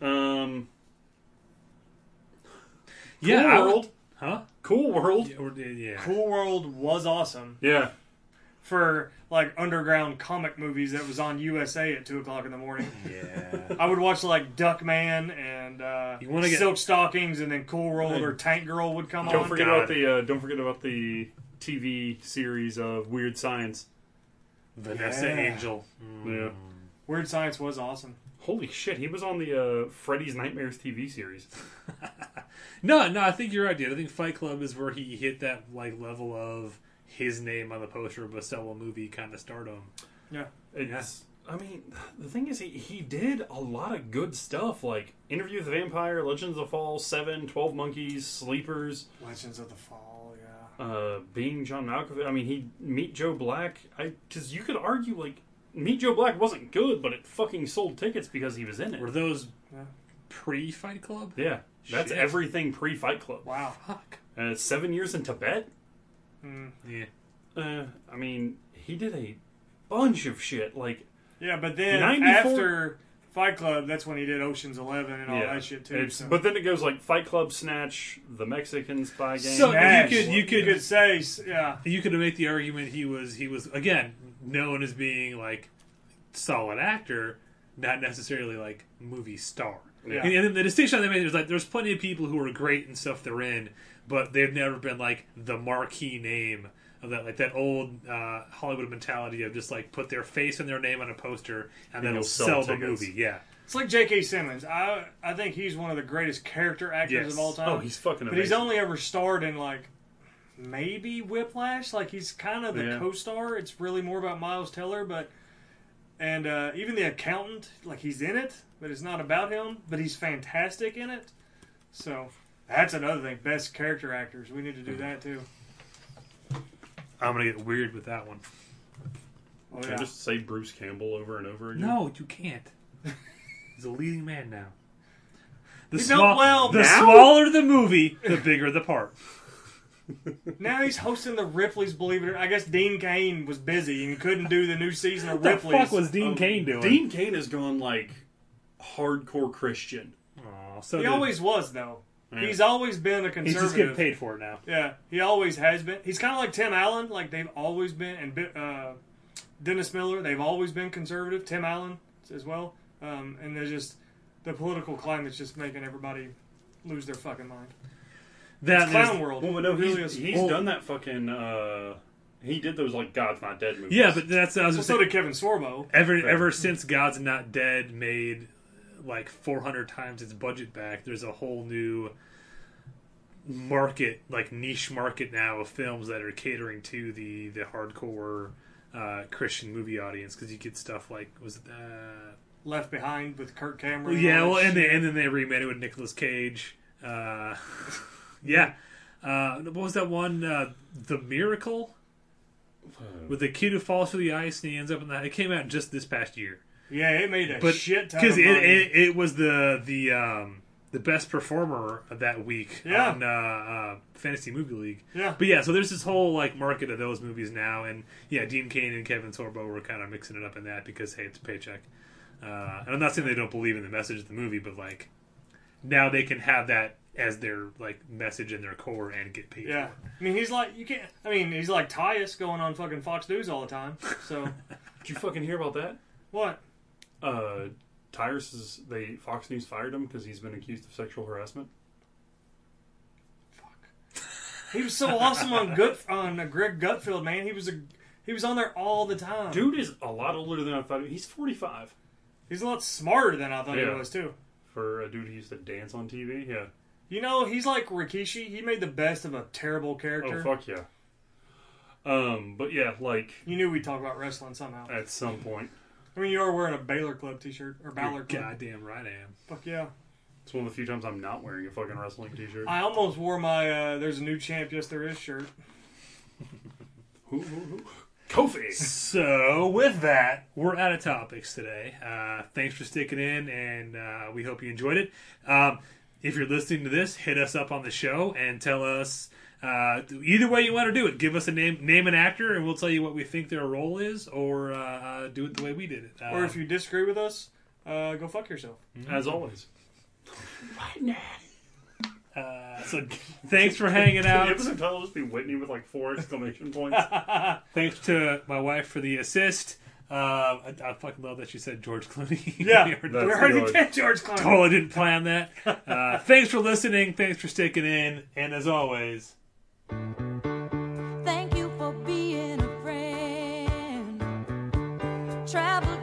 Um, Yeah, Cool I would- World, huh? Cool World, Yeah, or- yeah. Cool World was awesome yeah. For like underground comic movies that was on USA at two o'clock in the morning. <laughs> Yeah. I would watch like Duckman and uh, You wanna get- Silk Stockings, and then Cool World or Tank Girl would come Don't on. forget God. about the uh, don't forget about the TV series of Weird Science. Vanessa Yeah. Angel. Mm. Yeah. Weird Science was awesome. Holy shit, he was on the uh, Freddy's Nightmares TV series. <laughs> <laughs> No, no, I think you're right, dude. I think Fight Club is where he hit that like level of his name on the poster of a solo movie kind of stardom. Yeah. It's, I mean, the thing is, he, he did a lot of good stuff, like Interview with the Vampire, Legends of the Fall, Seven, Twelve Monkeys, Sleepers, Legends of the Fall, yeah. uh, being John Malkovich. I mean, he Meet Joe Black. I because you could argue like Meet Joe Black wasn't good, but it fucking sold tickets because he was in it. Were those Yeah. pre Fight Club? Yeah, that's Shit. everything pre Fight Club. Wow. Fuck. Uh, seven years in Tibet. Mm. Yeah. Uh, I mean, he did a bunch of shit. Like, Yeah, but then 94 after Fight Club, that's when he did Ocean's Eleven and all yeah, that shit too. so. but then it goes like Fight Club, Snatch, The Mexican Spy Game. So- Smash. you could- you could- you could say yeah. You could make the argument he was he was again known as being like solid actor, not necessarily like movie star. Yeah. And, and the distinction they made is like there's plenty of people who are great in stuff they're in, but they've never been like the marquee name of that like that old uh, Hollywood mentality of just like put their face and their name on a poster and then you'll it'll sell sell, the movie. Yeah. It's like J.K. Simmons. I I think he's one of the greatest character actors Yes. of all time. oh, he's fucking amazing. but he's only ever starred in like maybe Whiplash. Like he's kind of the Yeah. co-star. It's really more about Miles Teller, but and uh, even the accountant, like he's in it, but it's not about him. But he's fantastic in it. So that's another thing. Best character actors. We need to do that too. I'm gonna get weird with that one. Oh Can yeah. I just say Bruce Campbell over and over again? No, you can't. <laughs> He's a leading man now. The, You know, well, the now? smaller the movie, the bigger the part. <laughs> now he's hosting the Ripley's. Believe it or I guess Dean Cain was busy and couldn't do the new season of Ripley's. What the fuck was Dean Um, Cain doing? Dean Cain has gone like hardcore Christian. Aw, so he did- always was though. Yeah. He's always been a conservative. he's conservative. just getting paid for it now. Yeah, he always has been. He's kind of like Tim Allen. Like they've always been, and uh, Dennis Miller. They've always been conservative. Tim Allen as well. Um, and they're just the political climate's just making everybody lose their fucking mind. That It's there's- clown world. Well, no, really he's, he's Well- done that fucking. Uh, he did those like God's Not Dead movies. Yeah, but that's I was Well, just so saying, did Kevin Sorbo. ever Right. ever since God's Not Dead made like 400 times its budget back. There's a whole new market, like niche market now of films that are catering to the the hardcore uh, Christian movie audience because you get stuff like was it uh, Left Behind with Kirk Cameron. Well, yeah, well, and shit. they, and then they remade it with Nicolas Cage. Uh, <laughs> yeah, uh, what was that one? Uh, the Miracle with the kid who falls through the ice and he ends up in the. It came out just this past year, yeah, it made a but shit ton because of it, money. it it was the the um the best performer of that week Yeah. on uh, uh, Fantasy Movie League. yeah, But yeah, so there's this whole like market of those movies now, and yeah, Dean Cain and Kevin Sorbo were kind of mixing it up in that because hey, it's a paycheck. Uh, and I'm not saying they don't believe in the message of the movie, but like now they can have that as their like message in their core and get paid. yeah. For. I mean, he's like you can't. I mean, he's like Tyrus going on fucking Fox News all the time. So <laughs> Did you fucking hear about that? what? Uh, Tyrus is they Fox News fired him because he's been accused of sexual harassment. Fuck. <laughs> He was so awesome on Gut on uh, Greg Gutfeld, man. He was a he was on there all the time. Dude is a lot older than I thought. He's 45 He's a lot smarter than I thought Yeah. he was too. for a dude who used to dance on TV. Yeah. You know, he's like Rikishi. He made the best of a terrible character. Oh fuck yeah. Um, but yeah, like You knew we'd talk about wrestling somehow. at some point, I mean, you are wearing a Balor Club T-shirt or Balor Club. Goddamn right I am. Fuck yeah! it's one of the few times I'm not wearing a fucking wrestling T-shirt. I almost wore my uh, "There's a new champ, yes there is" shirt. <laughs> Who, who, who? Kofi. So with that, we're out of topics today. Uh, thanks for sticking in, and uh, we hope you enjoyed it. Um, if you're listening to this, hit us up on the show and tell us uh, either way you want to do it. Give us a name, name an actor, and we'll tell you what we think their role is, or uh, uh, do it the way we did it. Uh, Or if you disagree with us, uh, go fuck yourself. As always. uh, so thanks for hanging The <laughs> out. episode title will just be Whitney with like four exclamation points. <laughs> Thanks to my wife for the assist. Uh, I, I fucking love that she said George Clooney. <laughs> Yeah, We we already- already good. did George Clooney. totally didn't plan that. Uh, thanks for listening. Thanks for sticking in. And as always, Thank you for being a friend. Travel